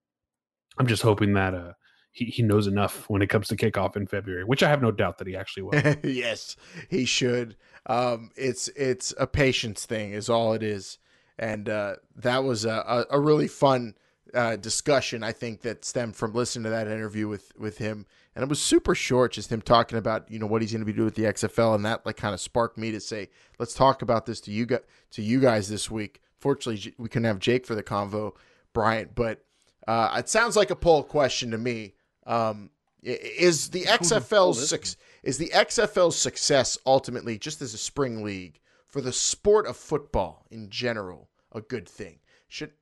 i'm just hoping that uh he, he knows enough when it comes to kickoff in February, which I have no doubt that he actually will. [LAUGHS] yes, he should. Um, it's it's a patience thing, is all it is, and uh, that was a, a, a really fun uh, discussion. I think that stemmed from listening to that interview with with him, and it was super short, just him talking about you know what he's going to be doing with the XFL, and that like kind of sparked me to say, let's talk about this to you guys to you guys this week. Fortunately, we couldn't have Jake for the convo, Bryant, but uh, it sounds like a poll question to me. Um, is the XFL's suc- is the XFL's success ultimately just as a spring league for the sport of football in general a good thing? Should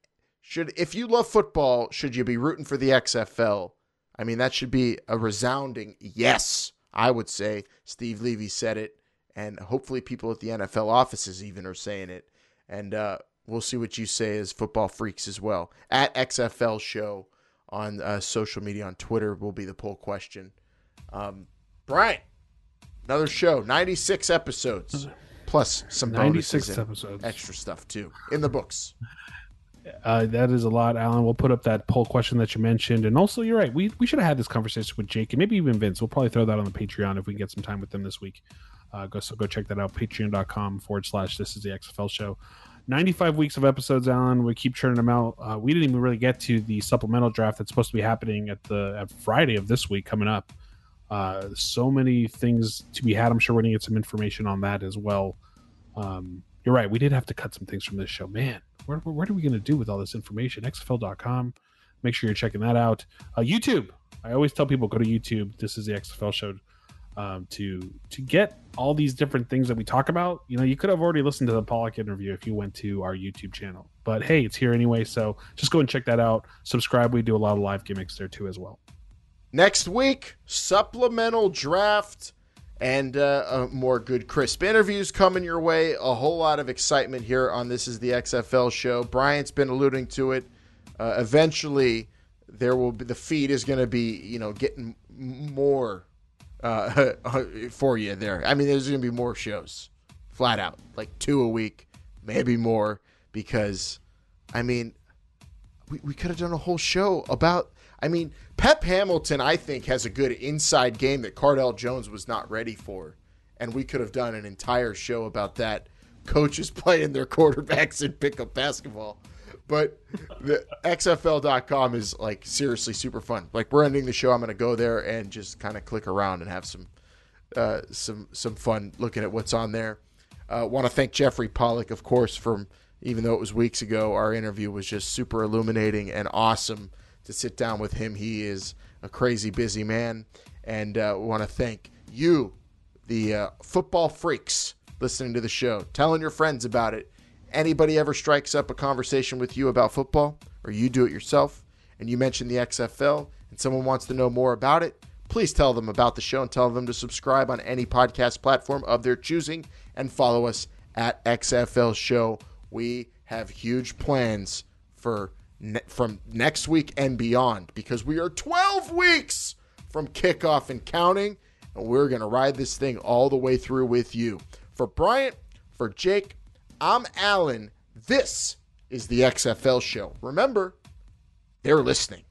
should if you love football, should you be rooting for the XFL? I mean, that should be a resounding yes. I would say Steve Levy said it, and hopefully people at the NFL offices even are saying it. And uh, we'll see what you say as football freaks as well. At XFL Show on uh, social media on Twitter will be the poll question. Um, Brian, another show, 96 episodes, plus some 96 bonuses episodes. extra stuff too in the books. Uh, that is a lot, Alan. We'll put up that poll question that you mentioned, and also you're right. We we should have had this conversation with Jake and maybe even Vince. We'll probably throw that on the Patreon if we can get some time with them this week. Uh, go so go check that out. Patreon.com forward slash This is the XFL show. 95 weeks of episodes, Alan. We keep churning them out. Uh, we didn't even really get to the supplemental draft that's supposed to be happening at the at Friday of this week coming up. Uh, so many things to be had. I'm sure we're gonna get some information on that as well. Um, you're right. We did have to cut some things from this show, man. What, what are we going to do with all this information? XFL.com. Make sure you're checking that out. Uh, YouTube. I always tell people go to YouTube. This is the XFL show um, to to get all these different things that we talk about. You know, you could have already listened to the Pollack interview if you went to our YouTube channel. But hey, it's here anyway, so just go and check that out. Subscribe. We do a lot of live gimmicks there too as well. Next week, supplemental draft and uh, uh, more good, crisp interviews coming your way. A whole lot of excitement here on This is the XFL show. Bryant's been alluding to it. Uh, eventually, there will be the feed is going to be, you know, getting more uh, [LAUGHS] for you there. I mean, there's going to be more shows, flat out, like two a week, maybe more, because, I mean, we, we could have done a whole show about. I mean, Pep Hamilton, I think, has a good inside game that Cardale Jones was not ready for. And we could have done an entire show about that. Coaches [LAUGHS] playing their quarterbacks in pickup basketball. But the XFL.com is like seriously super fun. Like we're ending the show. I'm gonna go there and just kind of click around and have some uh, some some fun looking at what's on there. Uh, Want to thank Jeffrey Pollack, of course, from even though it was weeks ago. Our interview was just super illuminating and awesome to sit down with him. He is a crazy busy man, and uh, want to thank you, the uh, football freaks, listening to the show, telling your friends about it. Anybody ever strikes up a conversation with you about football, or you do it yourself, and you mention the XFL, and someone wants to know more about it, please tell them about the show and tell them to subscribe on any podcast platform of their choosing and follow us at XFL Show. We have huge plans for ne- from next week and beyond because we are 12 weeks from kickoff and counting, and we're going to ride this thing all the way through with you. For Bryant, for Jake, I'm Alan. This is the XFL show. Remember, they're listening.